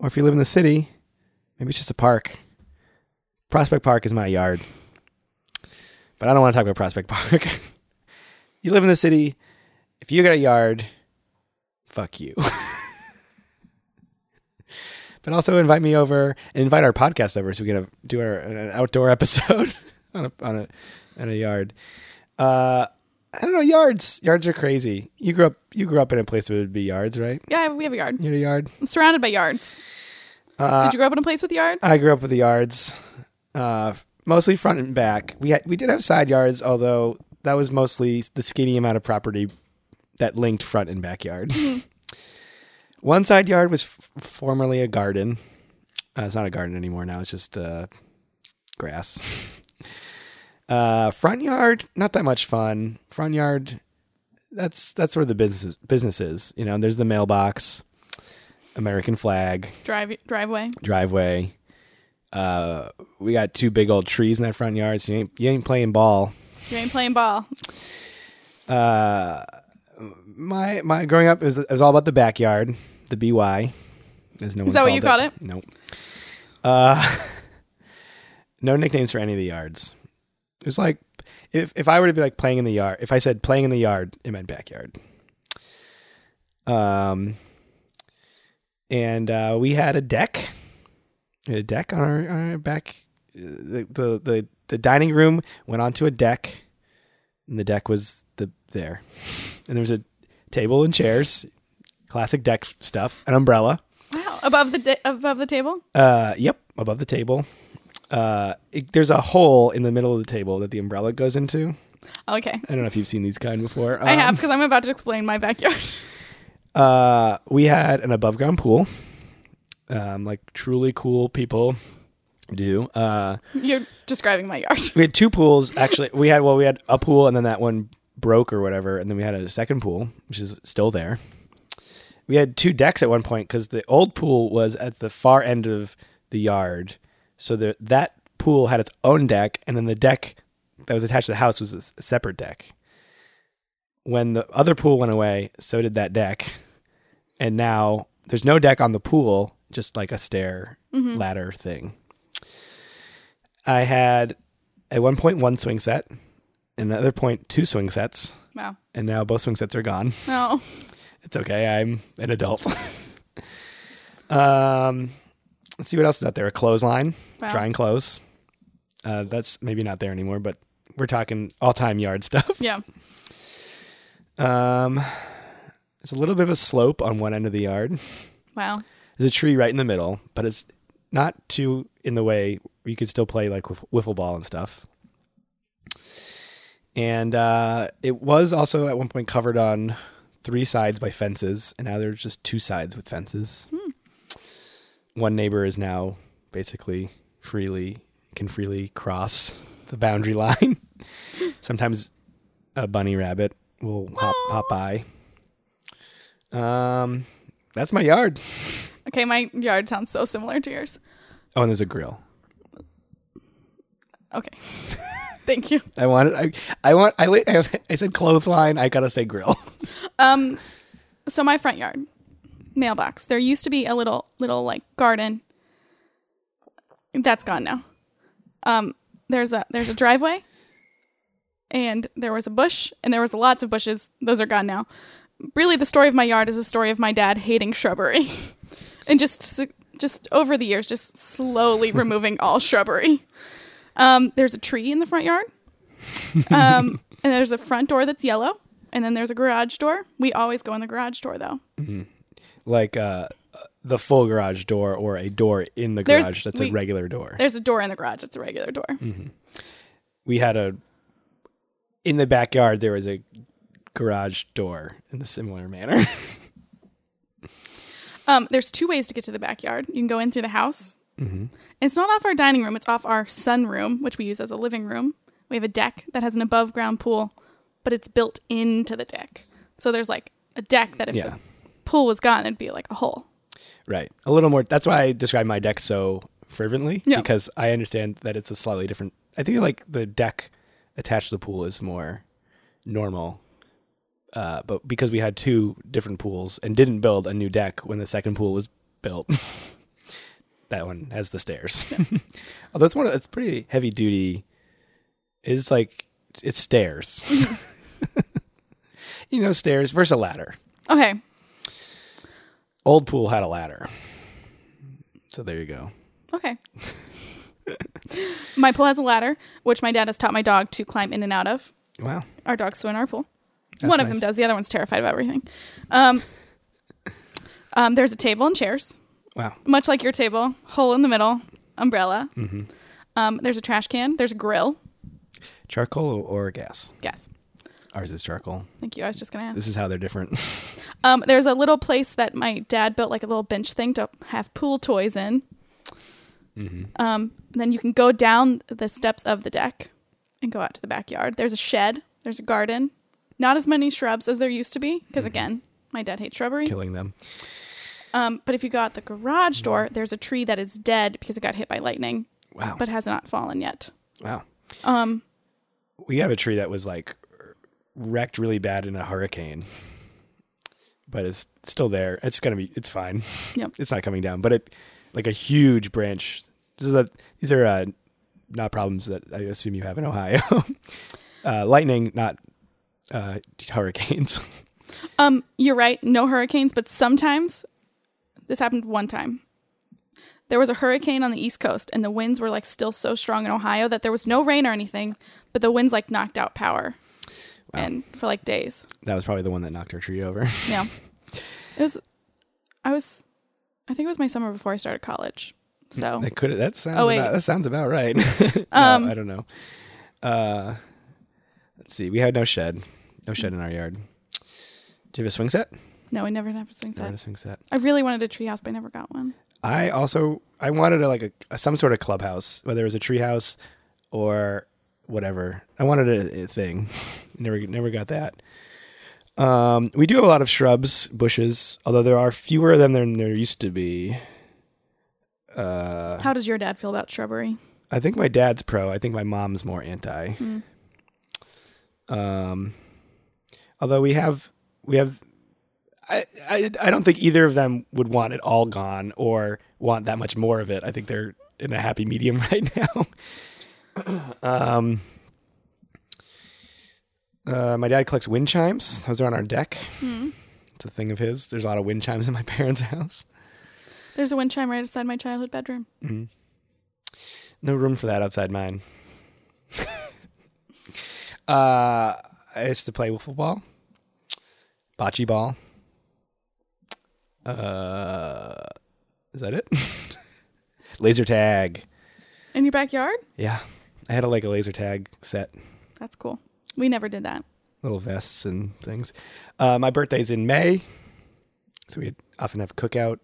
or if you live in the city, maybe it's just a park. Prospect Park is my yard, but I don't want to talk about Prospect Park. you live in the city. If you got a yard, fuck you. but also invite me over and invite our podcast over so we can have, do our, an outdoor episode on a on a on a yard. Uh, I don't know yards. Yards are crazy. You grew up. You grew up in a place where it would be yards, right? Yeah, we have a yard. You had a yard. I'm surrounded by yards. Uh, Did you grow up in a place with yards? I grew up with the yards, uh, mostly front and back. We had, we did have side yards, although that was mostly the skinny amount of property that linked front and backyard. One side yard was f- formerly a garden. Uh, it's not a garden anymore now. It's just uh, grass. Uh, front yard, not that much fun. Front yard, that's that's where the business business is. You know, there's the mailbox, American flag Drive driveway. driveway. Uh, we got two big old trees in that front yard, so you ain't you ain't playing ball. You ain't playing ball. Uh, my my growing up it was, it was all about the backyard, the BY. There's no Is that what you called it? Nope. Uh, no nicknames for any of the yards. It was like if if I were to be like playing in the yard, if I said playing in the yard, it meant backyard. Um, and uh, we had a deck, we had a deck on our, on our back. uh, The, the the the dining room went onto a deck, and the deck was the there, and there was a table and chairs, classic deck stuff, an umbrella. Wow. Above the above the table? Uh, yep, above the table. Uh, it, there's a hole in the middle of the table that the umbrella goes into. Okay. I don't know if you've seen these kind before. I have Um, because I'm about to explain my backyard. Uh, we had an above ground pool. Um, like truly cool people do. Uh, You're describing my yard. we had two pools actually. We had well, we had a pool and then that one broke or whatever, and then we had a second pool which is still there. We had two decks at one point because the old pool was at the far end of the yard, so that that pool had its own deck, and then the deck that was attached to the house was a separate deck. When the other pool went away, so did that deck, and now there's no deck on the pool, just like a stair mm-hmm. ladder thing. I had at one point one swing set, and another point two swing sets, Wow. and now both swing sets are gone. No. It's okay. I'm an adult. um, let's see what else is out there. A clothesline, Wow. drying clothes. Uh, that's maybe not there anymore, but we're talking all time yard stuff. Yeah. Um, there's a little bit of a slope on one end of the yard. Wow. There's a tree right in the middle, but it's not too in the way you could still play like wiff- wiffle ball and stuff. And uh, it was also at one point covered on three sides by fences, and now there's just two sides with fences. One neighbor is now basically freely can freely cross the boundary line. Sometimes a bunny rabbit will hop hop by. Um, that's my yard. Okay, my yard sounds so similar to yours. Oh, and there's a grill. Okay. Thank you. I wanted. I, I want. I, li- I said clothesline. I gotta say grill. Um so my front yard mailbox. There used to be a little little like garden That's gone now. Um, there's a there's a driveway, and there was a bush, and there was lots of bushes. Those are gone now. Really, the story of my yard is a story of my dad hating shrubbery, and just just over the years, just slowly removing all shrubbery. Um, there's a tree in the front yard, um, and there's a front door that's yellow, and then there's a garage door. We always go in the garage door though. Like uh, the full garage door or a door in the There's- garage that's we- a regular door. There's a door in the garage. that's a regular door. We had a in the backyard there was a garage door in a similar manner. Um, there's two ways to get to the backyard. You can go in through the house. Mm-hmm. It's not off our dining room. It's off our sunroom, which we use as a living room. We have a deck that has an above ground pool, but it's built into the deck. So there's like a deck that if Yeah. the pool was gone, it'd be like a hole. right. A little more that's why I describe my deck so fervently Yeah. because I understand that it's a slightly different I think like the deck attached to the pool is more normal. Uh, but because we had two different pools and didn't build a new deck when the second pool was built, that one has the stairs. Although it's one, of, it's pretty heavy duty. It's like it's stairs. you know, stairs versus a ladder. Okay. Old pool had a ladder, so there you go. Okay. my pool has a ladder, which my dad has taught my dog to climb in and out of. Wow, Our dogs swim in our pool. That's One of them does. The other one's terrified of everything. Um, um, there's a table and chairs. Wow. much like your table, hole in the middle, umbrella. Mm-hmm. Um, there's a trash can. There's a grill. Charcoal or, gas? Gas. Ours is charcoal. Thank you. I was just gonna ask. This is how they're different. Um, there's a little place that my dad built, like a little bench thing to have pool toys in. Mm-hmm. Um, and then you can go down the steps of the deck and go out to the backyard. There's a shed. There's a garden. Not as many shrubs as there used to be, because again, my dad hates shrubbery. Killing them. Um, but if you go out the garage door, there's a tree that is dead because it got hit by lightning, Wow. but has not fallen yet. wow. Um, we have a tree that was like wrecked really bad in a hurricane but it's still there it's gonna be it's fine Yep. it's not coming down but it like a huge branch this is a, these are uh, not problems that i assume you have in ohio uh, lightning not uh, hurricanes Um, you're right. No hurricanes, but sometimes this happened one time. There was a hurricane on the East Coast, and the winds were like still so strong in Ohio that there was no rain or anything, but the winds like knocked out power, Wow. and for like days. that was probably the one that knocked our tree over Yeah, it was. I was, I think it was my summer before I started college. So that could that sounds Oh, about, that sounds about right no, Um, i don't know uh let's see we had no shed no shed in our yard do you have a swing set no, we never had a swing Never had set. a swing set I really wanted a treehouse, but I never got one. I also I wanted a, like a, a some sort of clubhouse, whether it was a treehouse or whatever. I wanted a, a thing. never never got that. Um, we do have a lot of shrubs, bushes, although there are fewer of them than there used to be. Uh, How does your dad feel about shrubbery? I think my dad's pro. I think my mom's more anti. Hmm. Um, although we have we have, I, I I don't think either of them would want it all gone or want that much more of it. I think they're in a happy medium right now. um, uh, my dad collects wind chimes. Those are on our deck. Hmm. It's a thing of his. There's a lot of wind chimes in my parents' house. There's a wind chime right outside my childhood bedroom. No room for that outside mine. uh, I used to play wiffle ball, bocce ball. Uh, is that it? laser tag. In your backyard? Yeah, I had a like a laser tag set, That's cool. We never did that. little vests and things. Uh, my birthday's in May, so we often have cookout,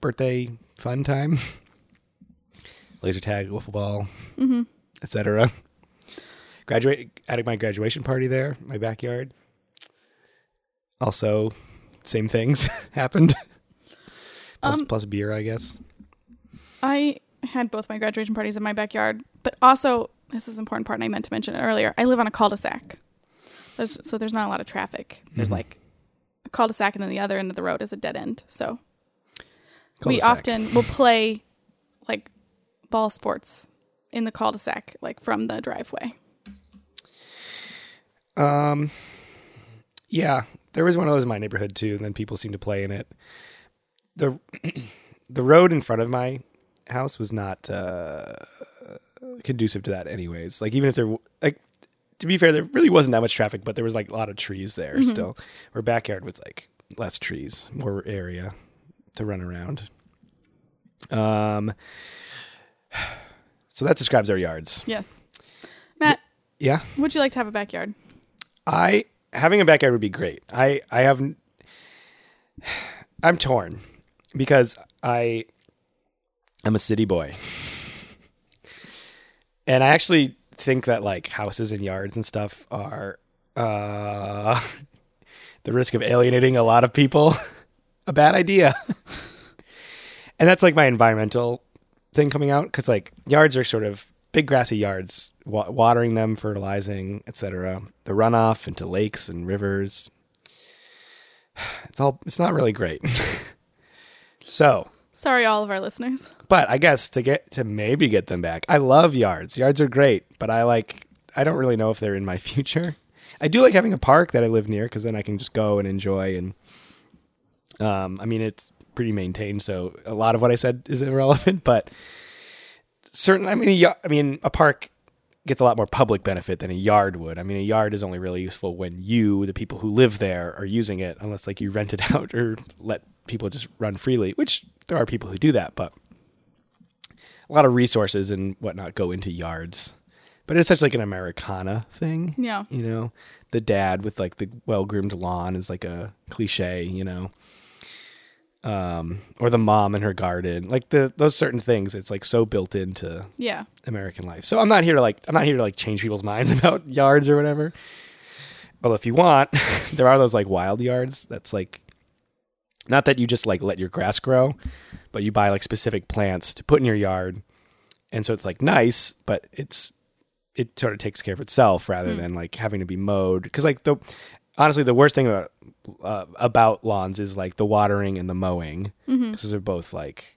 birthday fun time, laser tag, wiffle ball, Mm-hmm. etc. Graduate at my graduation party there, my backyard. Also, same things happened. Plus, Um, plus beer, I guess. I had both my graduation parties in my backyard, but also this is an important part, and I meant to mention it earlier. I live on a cul-de-sac, there's, so there's not a lot of traffic. There's Mhm. like a cul-de-sac, and then the other end of the road is a dead end. So we Cul-de-sac. often will play like ball sports in the cul-de-sac, like from the driveway. Um, yeah, there was one of those in my neighborhood too, and then people seemed to play in it. The The road in front of my house was not uh, conducive to that, anyways. Like even if there, like to be fair, there really wasn't that much traffic, but there was like a lot of trees there still. Our backyard was like less trees, more area to run around. Um, so that describes our yards. Yes. Matt, Yeah. would you like to have a backyard? I having a backyard would be great. I I haven't. I'm torn because I I'm a city boy. And I actually think that like houses and yards and stuff are uh the risk of alienating a lot of people a bad idea. and that's like my environmental thing coming out cuz like yards are sort of big grassy yards wa- watering them fertilizing etc the runoff into lakes and rivers it's all it's not really great so Sorry, all of our listeners. but i guess to get to maybe get them back i love yards. Yards are great but i like i don't really know if they're in my future. I do like having a park that i live near because then i can just go and enjoy and um i mean it's pretty maintained so a lot of what i said is irrelevant but certain i mean a, i mean a park gets a lot more public benefit than a yard would. I mean a yard is only really useful when you the people who live there are using it unless like you rent it out or let people just run freely which there are people who do that but a lot of resources and whatnot go into yards. But it's such like an americana thing Yeah. you know? The dad with like the well-groomed lawn is like a cliche you know? Um or the mom in her garden like the those certain things it's like so built into Yeah. american life. So i'm not here to like i'm not here to like change people's minds about yards or whatever. Well if you want there are those like wild yards that's like not that you just like let your grass grow but you buy like specific plants to put in your yard. And so it's like nice but it's it sort of takes care of itself rather than like having to be mowed. Because like the honestly the worst thing about uh, about lawns is like the watering and the mowing. Because those are both like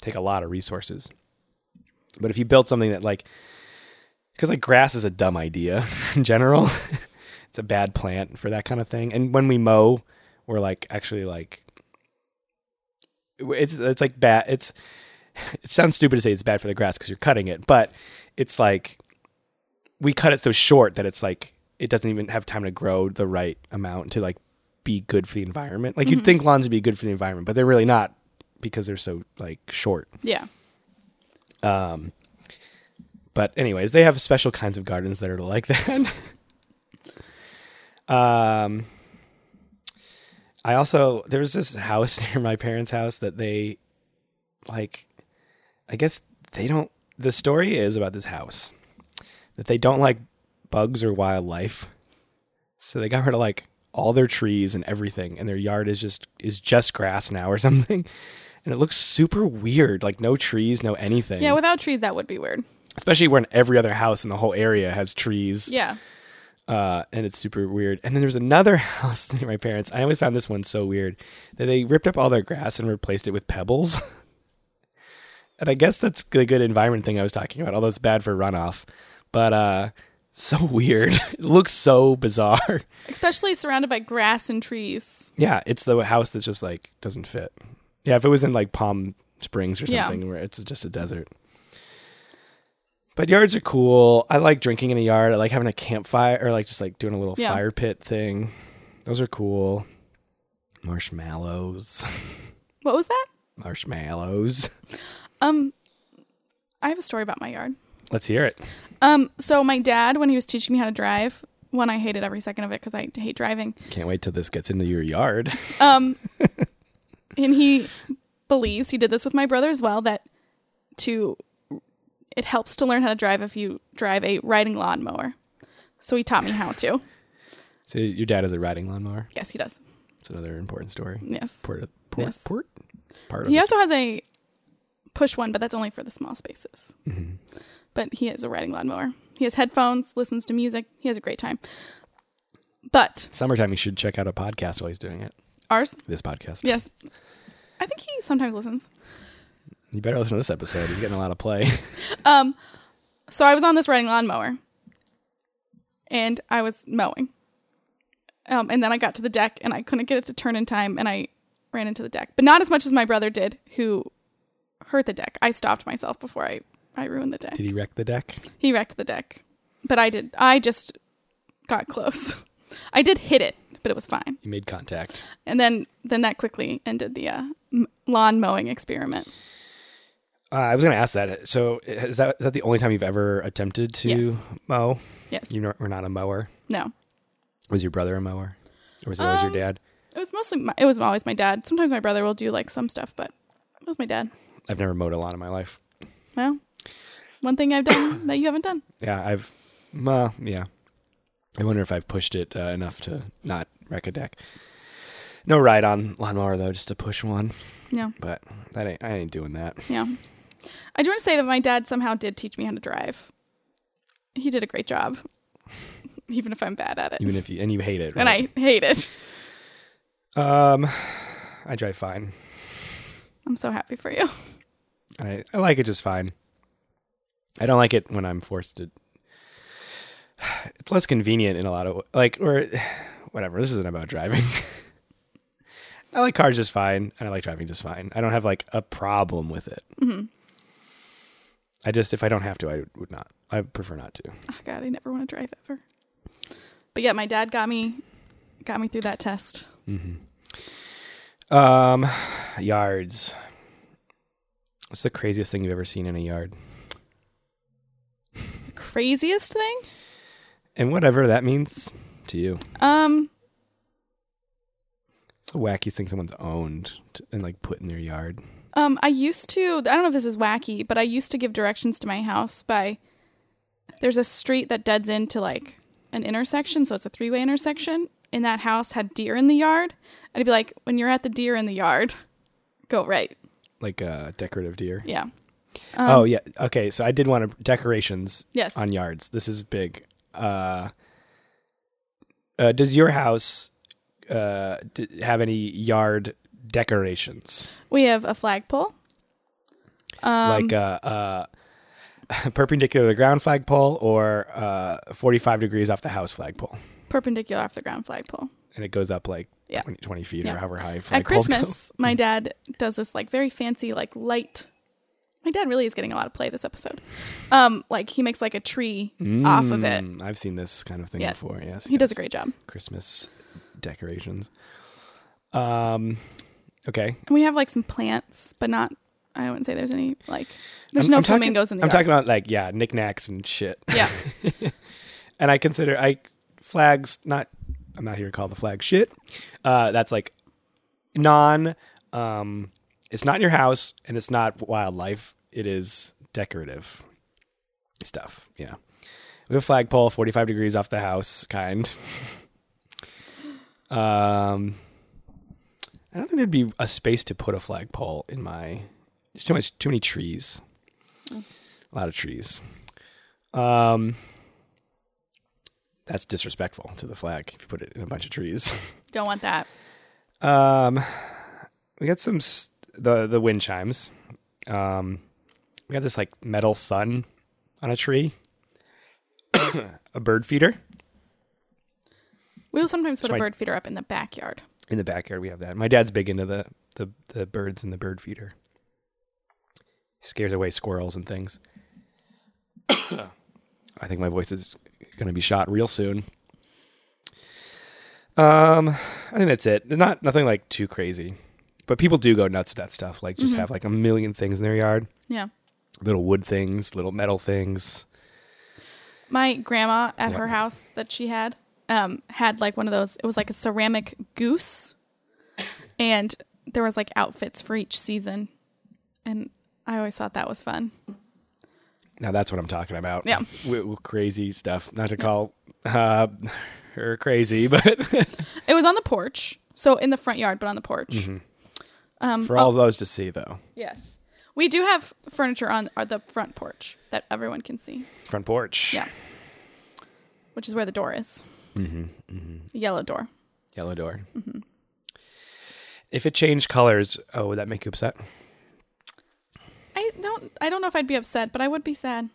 take a lot of resources. But if you build something that like because like grass is a dumb idea in general it's a bad plant for that kind of thing. And when we mow we're like actually like it's it's like bad it's it sounds stupid to say it's bad for the grass because you're cutting it but it's like we cut it so short that it's like it doesn't even have time to grow the right amount to like be good for the environment like you'd think lawns would be good for the environment but they're really not because they're so like short Yeah. um, but anyways, they have special kinds of gardens that are like that. um, I also there was this house near my parents' house that they like. I guess they don't. The story is about this house that they don't like bugs or wildlife, so they got rid of like all their trees and everything, and their yard is just is just grass now or something. And it looks super weird, like no trees, no anything Yeah, without trees that would be weird. especially when every other house in the whole area has trees Yeah. Uh, and it's super weird. And then there's another house near my parents. I always found this one so weird that they ripped up all their grass and replaced it with pebbles. And i guess that's the good environment thing i was talking about although it's bad for runoff. But uh so weird. It looks so bizarre. Especially surrounded by grass and trees. yeah it's the house that's just like doesn't fit. Yeah if it was in like palm springs or Yeah. something where it's just a desert but yards are cool i like drinking in a yard i like having a campfire or like just like doing a little Yeah. fire pit thing those are cool marshmallows What was that? marshmallows Um I have a story about my yard. let's hear it Um so my dad when he was teaching me how to drive, one I hated every second of it cuz I hate driving. can't wait till this gets into your yard Um and he believes he did this with my brother as well that to it helps to learn how to drive if you drive a riding lawnmower. So he taught me how to. so your dad is a riding lawnmower Yes, he does. it's another important story Yes. port of port, Yes. port part of He also has a push one, but that's only for the small spaces. Mhm. But he is a riding lawnmower. He has headphones, listens to music. He has a great time. But summertime you should check out a podcast while he's doing it ours, this podcast yes, I think he sometimes listens. You better listen to this episode. He's getting a lot of play. Um, so I was on this riding lawnmower, and I was mowing. Um, and then I got to the deck, and I couldn't get it to turn in time, and I ran into the deck, but not as much as my brother did, who hurt the deck. I stopped myself before I I ruined the deck. Did he wreck the deck? He wrecked the deck, but I did. I just got close. I did hit it, but it was fine. You made contact. And then then that quickly ended the uh, lawn mowing experiment. Uh, I was going to ask that. So is that is that the only time you've ever attempted to Yes. mow? Yes. You were not a mower. No. Was your brother a mower, or was it always your Um, dad? It was mostly my, it was always my dad. Sometimes my brother will do like some stuff, but it was my dad. I've never mowed a lawn in my life. Well, one thing I've done that you haven't done. Yeah, I've. Well, yeah. I wonder if I've pushed it uh, enough to not wreck a deck. No ride on lawnmower though, just to push one. Yeah. But that ain't I ain't doing that. Yeah. I do want to say that my dad somehow did teach me how to drive. He did a great job, even if I'm bad at it. Even if you and you hate it. and? I hate it. Um, I drive fine. I'm so happy for you. I I like it just fine. I don't like it when I'm forced to. It's less convenient in a lot of like or whatever. This isn't about driving. I like cars just fine, and I like driving just fine. I don't have like a problem with it. Mhm. I just if I don't have to, I would not. I prefer not to. Oh God, I never want to drive ever. But yeah, my dad got me got me through that test. Mm-hmm. Um, yards. What's the craziest thing you've ever seen in a yard? Craziest thing? And whatever that means to you. Um, It's the wackiest thing someone's owned and like put in their yard. Um, I used to. I don't know if this is wacky, but I used to give directions to my house by. There's a street that deads into like an intersection, so it's a three way intersection. And that house had deer in the yard. I'd be like, when you're at the deer in the yard, go right. Like a decorative deer. Yeah. oh yeah. Okay, so I did want to decorations Yes. on yards. This is big. Uh, uh does your house uh d- have any yard decorations? We have a flagpole. Um, like uh uh perpendicular to the ground flagpole or uh 45 degrees off the house flagpole perpendicular off the ground flagpole. and it goes up like Yeah. 20, 20 feet Yeah. or however high At. Christmas, my dad does this like very fancy like light. My dad really is getting a lot of play this episode. Um, like he makes like a tree off of it. Mm, I've seen this kind of thing Yeah. before. Yes, He does a great job. Christmas decorations. Um, okay. And we have like some plants, but not. I wouldn't say there's any like. There's I'm- no I'm talking- flamingos in the I'm yard. talking about like yeah, knickknacks and shit. yeah, and I consider I flags not. I'm not here to call the flag shit. Uh, that's like non. Um, it's not in your house, and it's not wildlife. It is decorative stuff. Yeah, we have a flagpole, 45 degrees off the house, kind. um, I don't think there'd be a space to put a flagpole in my. There's too much, too many trees. A lot of trees. Um, that's disrespectful to the flag if you put it in a bunch of trees. don't want that. Um, we got some the the wind chimes. Um, we got this like metal sun on a tree. a bird feeder We will sometimes put a my- bird feeder up in the backyard. In the backyard. We have that. My dad's big into the the the birds and the bird feeder. He Scares away squirrels and things. I think my voice is going to be shot real soon. Um, I think that's it. Not nothing like too crazy, but people do go nuts with that stuff. Like just have like a million things in their yard, Yeah. little wood things, little metal things. My grandma at her house that she had um had like one of those it was like a ceramic goose and there was like outfits for each season and I always thought that was fun. Now that's what I'm talking about. Yeah. W- w- crazy stuff. Not to call uh, her crazy, but It was on the porch. So in the front yard but on the porch. Mm-hmm. Um for all of those to see though. yes. We do have furniture on uh, the front porch that everyone can see. Front porch. Yeah. Which is where the door is. Mm-hmm, Yellow door. Yellow door. Mm-hmm. If it changed colors, oh, would that make you upset? I don't. I don't know if I'd be upset, but I would be sad.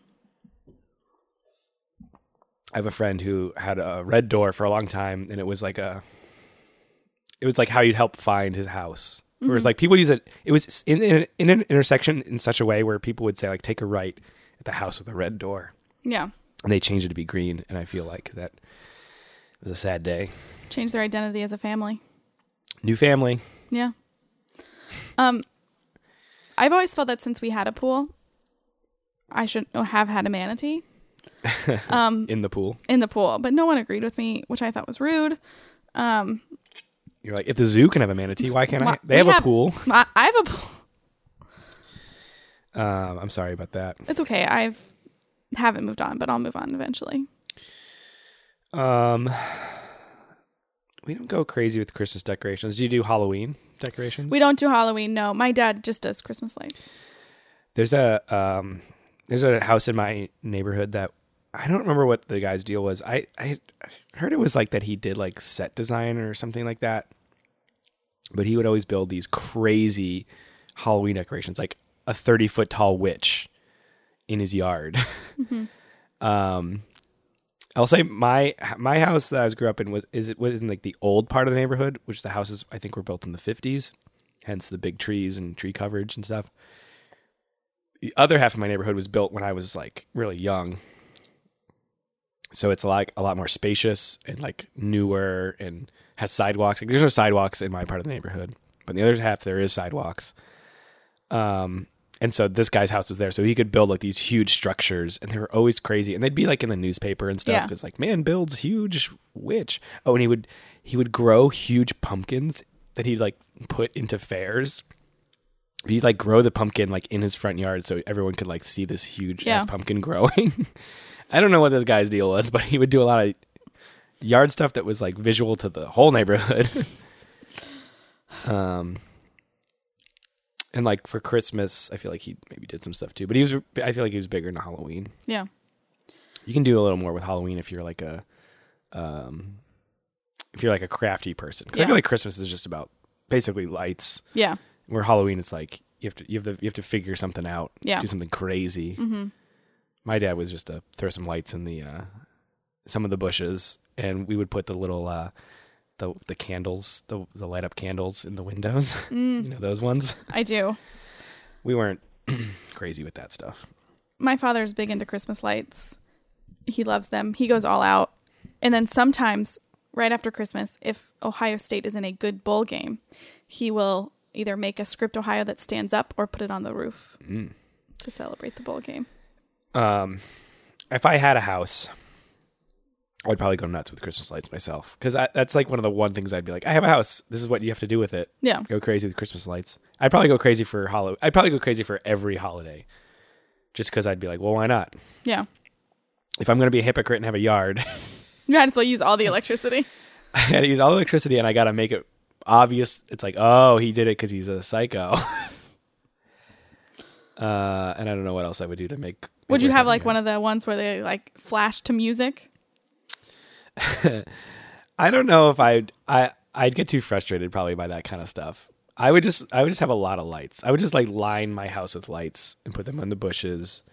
I have a friend who had a red door for a long time, and it was like a, it was like how you'd help find his house. Where it's like people use it. It was in, in in an intersection in such a way where people would say like take a right at the house with a red door, Yeah. and they changed it to be green. And I feel like that was a sad day. Change their identity as a family. New family Yeah. Um, I've always felt that since we had a pool, I should have had a manatee um, in the pool. in the pool, but no one agreed with me, which I thought was rude. Um, You're like, if the zoo can have a manatee, why can't I? They have we a pool. I, I have a pool. Um, I'm sorry about that. It's okay. I've haven't moved on, but I'll move on eventually. Um, we don't go crazy with Christmas decorations. Do you do Halloween decorations? We don't do Halloween. No, my dad just does Christmas lights. There's a um, there's a house in my neighborhood that I don't remember what the guy's deal was. I I heard it was like that he did like set design or something like that. But he would always build these crazy Halloween decorations, like a 30 foot tall witch in his yard. um, I'll say my my house that I was grew up in was is it was in like the old part of the neighborhood, which the houses I think were built in the 50s, hence the big trees and tree coverage and stuff the other half of my neighborhood was built when I was like really young. So it's like a lot more spacious and like newer and has sidewalks. Like there's no sidewalks in my part of the neighborhood, but in the other half there is sidewalks. Um, and so this guy's house was there, so he could build like these huge structures, and they were always crazy, and they'd be like in the newspaper and stuff Yeah. because like man builds huge witch. Oh, and he would he would grow huge pumpkins that he'd like put into fairs he'd like grow the pumpkin like in his front yard so everyone could like see this huge Yeah. ass pumpkin growing. I don't know what this guy's deal was, but he would do a lot of yard stuff that was like visual to the whole neighborhood. um and like for Christmas, I feel like he maybe did some stuff too, but he was I feel like he was bigger into Halloween. Yeah. You can do a little more with Halloween if you're like a um if you're like a crafty person. Cuz I feel like Christmas is just about basically lights Yeah. where Halloween it's like you have to you have to you have to figure something out, Yeah. do something crazy. hmm My dad was just to throw some lights in the uh, some of the bushes, and we would put the little uh, the the candles, the the light up candles in the windows. Mm, you know those ones. I do. We weren't crazy with that stuff. My father's big into Christmas lights. He loves them. He goes all out. And then sometimes, right after Christmas, if Ohio State is in a good bowl game, he will either make a script Ohio that stands up or put it on the roof Mm. to celebrate the bowl game. Um, if I had a house, I'd probably go nuts with Christmas lights myself because that's like one of the one things I'd be like, I have a house. This is what you have to do with it. Yeah. Go crazy with Christmas lights. I'd probably go crazy for Halloween. I'd probably go crazy for every holiday, just because I'd be like, well, why not? Yeah. If I'm going to be a hypocrite and have a yard, You might as well use all the electricity. I got to use all the electricity and I got to make it obvious. It's like, oh, he did it because he's a psycho. uh, and I don't know what else I would do to make. Would you have like one of the ones where they like flash to music? I don't know if I'd I I'd get too frustrated probably by that kind of stuff. I would just I would just have a lot of lights. I would just like line my house with lights and put them on the bushes.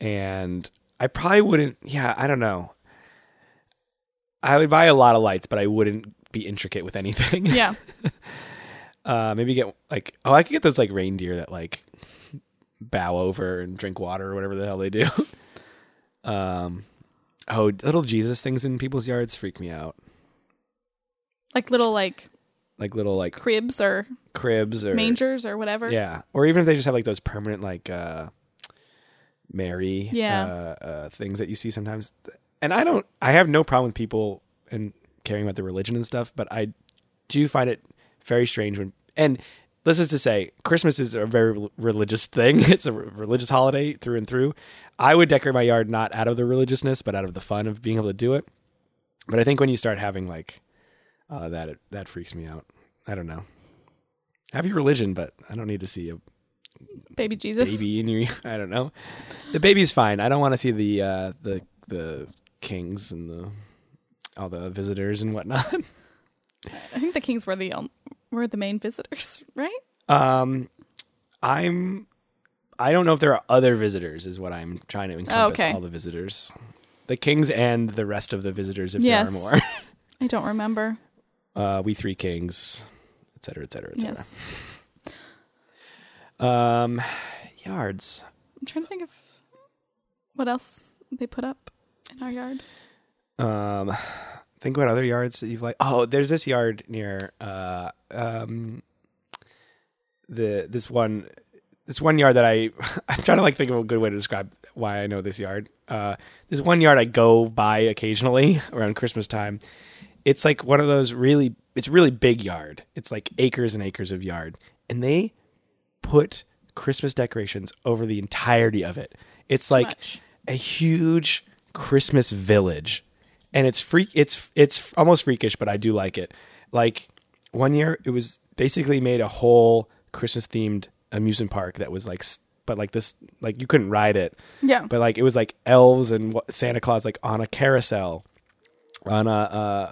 And I probably wouldn't yeah, I don't know. I would buy a lot of lights, but I wouldn't be intricate with anything. Yeah. Uh maybe get like oh, I could get those like reindeer that like bow over and drink water or whatever the hell they do. um oh, little Jesus things in people's yards freak me out. like little like Like little like cribs or cribs or mangers or whatever. Yeah, or even if they just have like those permanent like uh Mary Yeah. uh, uh things that you see sometimes. And I don't I have no problem with people and caring about their religion and stuff, but I do find it very strange when and this is to say Christmas is a very religious thing. It's a religious holiday through and through. I would decorate my yard not out of the religiousness, but out of the fun of being able to do it. But I think when you start having like uh, that, that freaks me out. I don't know. Have your religion, but I don't need to see a Baby Jesus. baby in your. I don't know. The baby's fine. I don't want to see the uh, the the kings and the all the visitors and whatnot. I think the kings were the um, were the main visitors, right? Um, I'm I don't know if there are other visitors. Is what I'm trying to encompass okay. all the visitors, the kings and the rest of the visitors if Yes. there are more. I don't remember. uh, we three kings, et cetera, et cetera, et cetera. Yes. Um, yards. I'm trying to think of what else they put up in our yard. Um, think about other yards that you've like. Oh, there's this yard near uh um the this one this one yard that I I'm trying to like think of a good way to describe why I know this yard. Uh, this one yard I go by occasionally around Christmas time. It's like one of those really it's really big yard. It's like acres and acres of yard, and they put Christmas decorations over the entirety of it. It's So like much. a huge Christmas village, and it's freak. It's it's almost freakish, but I do like it. Like one year, it was basically made a whole Christmas themed amusement park that was like, but like this, like you couldn't ride it, Yeah. but like it was like elves and Santa Claus like on a carousel, on a, a,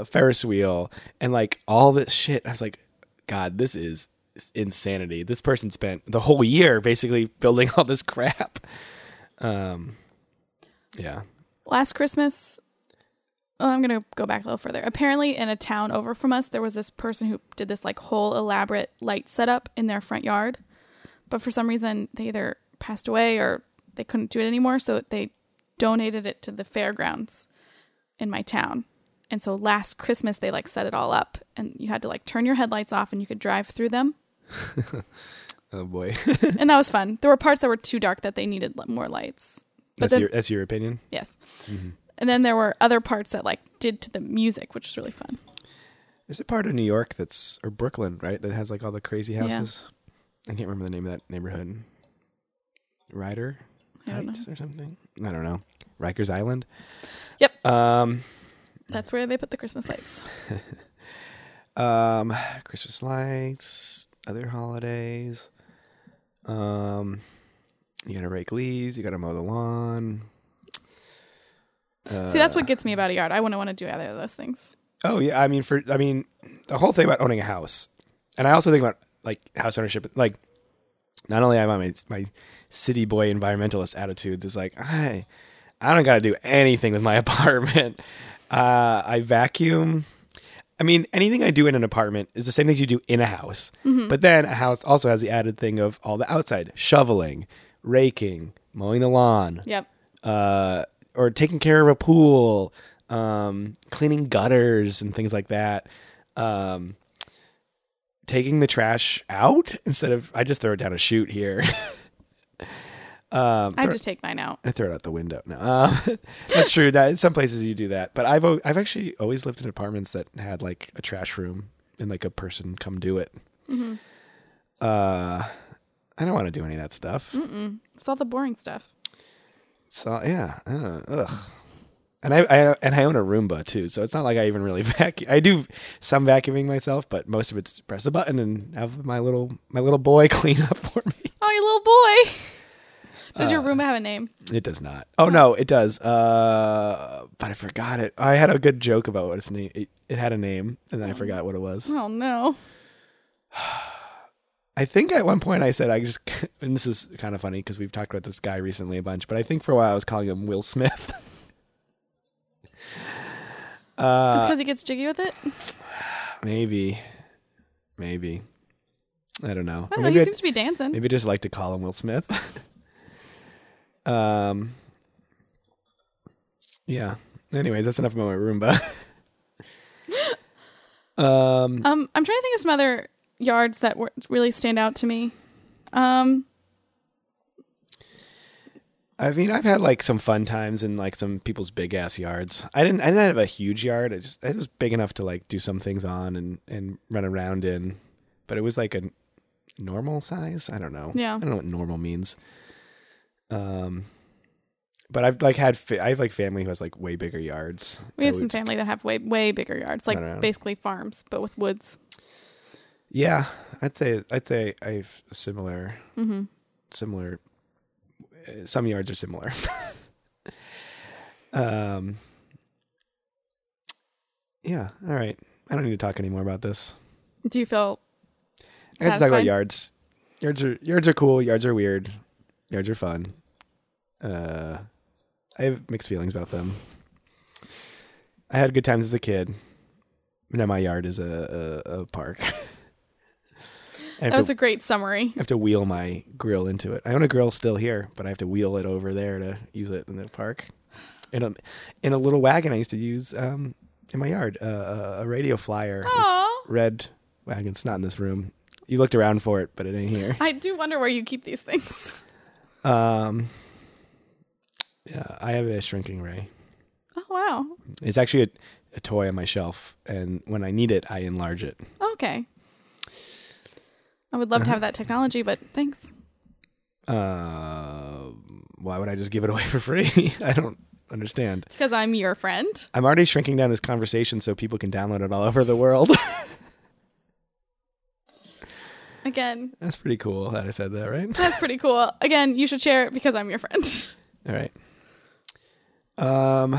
a Ferris wheel, and like all this shit. I was like, God, this is insanity. This person spent the whole year basically building all this crap. Um, yeah. last Christmas, oh, I'm gonna go back a little further. Apparently, in a town over from us, there was this person who did this like whole elaborate light setup in their front yard, but for some reason they either passed away or they couldn't do it anymore, so they donated it to the fairgrounds in my town. And so last Christmas they like set it all up, and you had to like turn your headlights off, and you could drive through them, Oh boy. and that was fun. There were parts that were too dark that they needed more lights. But that's then- your that's your opinion. Yes. Mm-hmm. And then there were other parts that like did to the music, which was really fun. Is it part of New York that's or Brooklyn, right? That has like all the crazy Yeah. houses. I can't remember the name of that neighborhood. Ryder know. Heights or something. I don't know. Rikers Island. Yep. Um. That's where they put the Christmas lights. Um. Christmas lights. Other holidays. Um. You gotta rake leaves. You gotta mow the lawn. Uh, See, that's what gets me about a yard. I wouldn't want to do either of those things. Oh yeah, I mean for I mean the whole thing about owning a house, and I also think about like house ownership. Like not only am I my my city boy environmentalist attitudes is like I I don't got to do anything with my apartment. Uh, I vacuum. I mean, anything I do in an apartment is the same things you do in a house. But then a house also has the added thing of all the outside shoveling, raking, mowing the lawn, Yep. uh, or taking care of a pool, um, cleaning gutters and things like that. Um, taking the trash out instead of I just throw it down a chute here. um, I throw, just take mine out. I throw it out the window. No, um, that's true. That in some places you do that, but I've I've actually always lived in apartments that had like a trash room and like a person come do it. Mm-hmm. Uh, I don't want to do any of that stuff. Mm-mm. It's all the boring stuff. So yeah, I don't know. Ugh. And I, I and I own a Roomba too, so it's not like I even really vacuum. I do some vacuuming myself, but most of it's press a button and have my little my little boy clean up for me. Oh, your little boy. Does your Uh, Roomba have a name? It does not. Oh no, it does. Uh, but I forgot it. I had a good joke about what its name. It, it had a name, and then I forgot what it was. Oh no. I think at one point I said I just, and this is kind of funny because we've talked about this guy recently a bunch, but I think for a while I was calling him Will Smith. It's uh, because he gets jiggy with it. maybe, maybe. I don't know. I don't know. He I- seems to be dancing. Maybe I just like to call him Will Smith. um. Yeah. Anyways, that's enough about my Roomba. um. Um, I'm trying to think of some other yards that were, really stand out to me. Um, I mean, I've had like some fun times in like some people's big ass yards. I didn't. I didn't have a huge yard. I just. It was big enough to like do some things on and and run around in, but it was like a normal size. I don't know. Yeah. I don't know what normal means. Um. But I've like had fa- I have like family who has like way bigger yards. we have some family that have way way bigger yards, like basically farms, but with woods. Yeah, I'd say I'd say I've similar Mm-hmm. similar. uh, Some yards are similar. um. Yeah. All right. I don't need to talk anymore about this. Do you feel I got to talk about yards. Yards are yards are cool. Yards are weird. Yards are fun. Uh, I have mixed feelings about them. I had good times as a kid. Now my yard is a, a, a park. That was to, a great summary. I have to wheel my grill into it. I own a grill still here, but I have to wheel it over there to use it in the park. In a in a little wagon I used to use um, in my yard, uh, a- a radio flyer, red wagon. It's not in this room. You looked around for it, but it ain't here. I do wonder where you keep these things. Um, yeah, I have a shrinking ray. Oh wow. It's actually a, a toy on my shelf, and when I need it, I enlarge it. Okay. I would love Uh-huh. to have that technology, but thanks. Uh, why would I just give it away for free? I don't understand. Because I'm your friend. I'm already shrinking down this conversation so people can download it all over the world. Again, That's pretty cool that I said that, right? that's pretty cool. Again, you should share it because I'm your friend. Do All right. Um.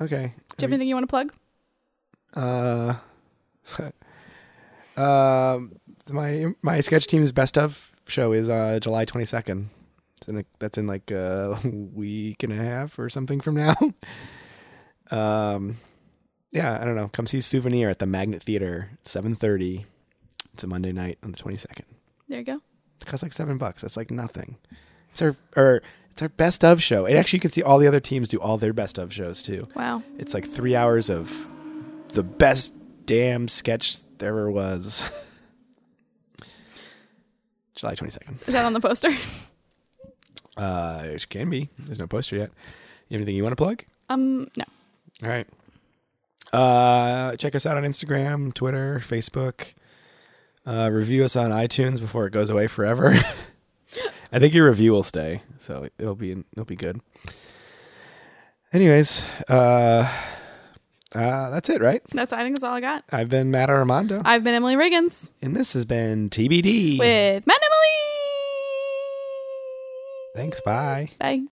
Okay. you have anything you want to plug? Uh. um. My my sketch team's best of show is uh July twenty second. It's in a, that's in like a week and a half or something from now. um. Yeah, I don't know. Come see Souvenir at the Magnet Theater, seven thirty. It's a Monday night on the twenty second. There you go. It costs like seven bucks. That's like nothing. It's our or it's our best of show. And actually, you can see all the other teams do all their best of shows too. Wow. It's like three hours of the best damn sketch there ever was. July twenty second. Is that on the poster? Uh, it can be. There's no poster yet. You have anything you want to plug? Um, no. All right. Uh, check us out on Instagram, Twitter, Facebook. Uh, review us on iTunes before it goes away forever. I think your review will stay, so it'll be it'll be good. Anyways, uh, uh, that's it, right? That's I think that's all I got. I've been Matt Armando, I've been Emily Riggins and this has been TBD. with Matt Emily. Thanks. Bye. Bye.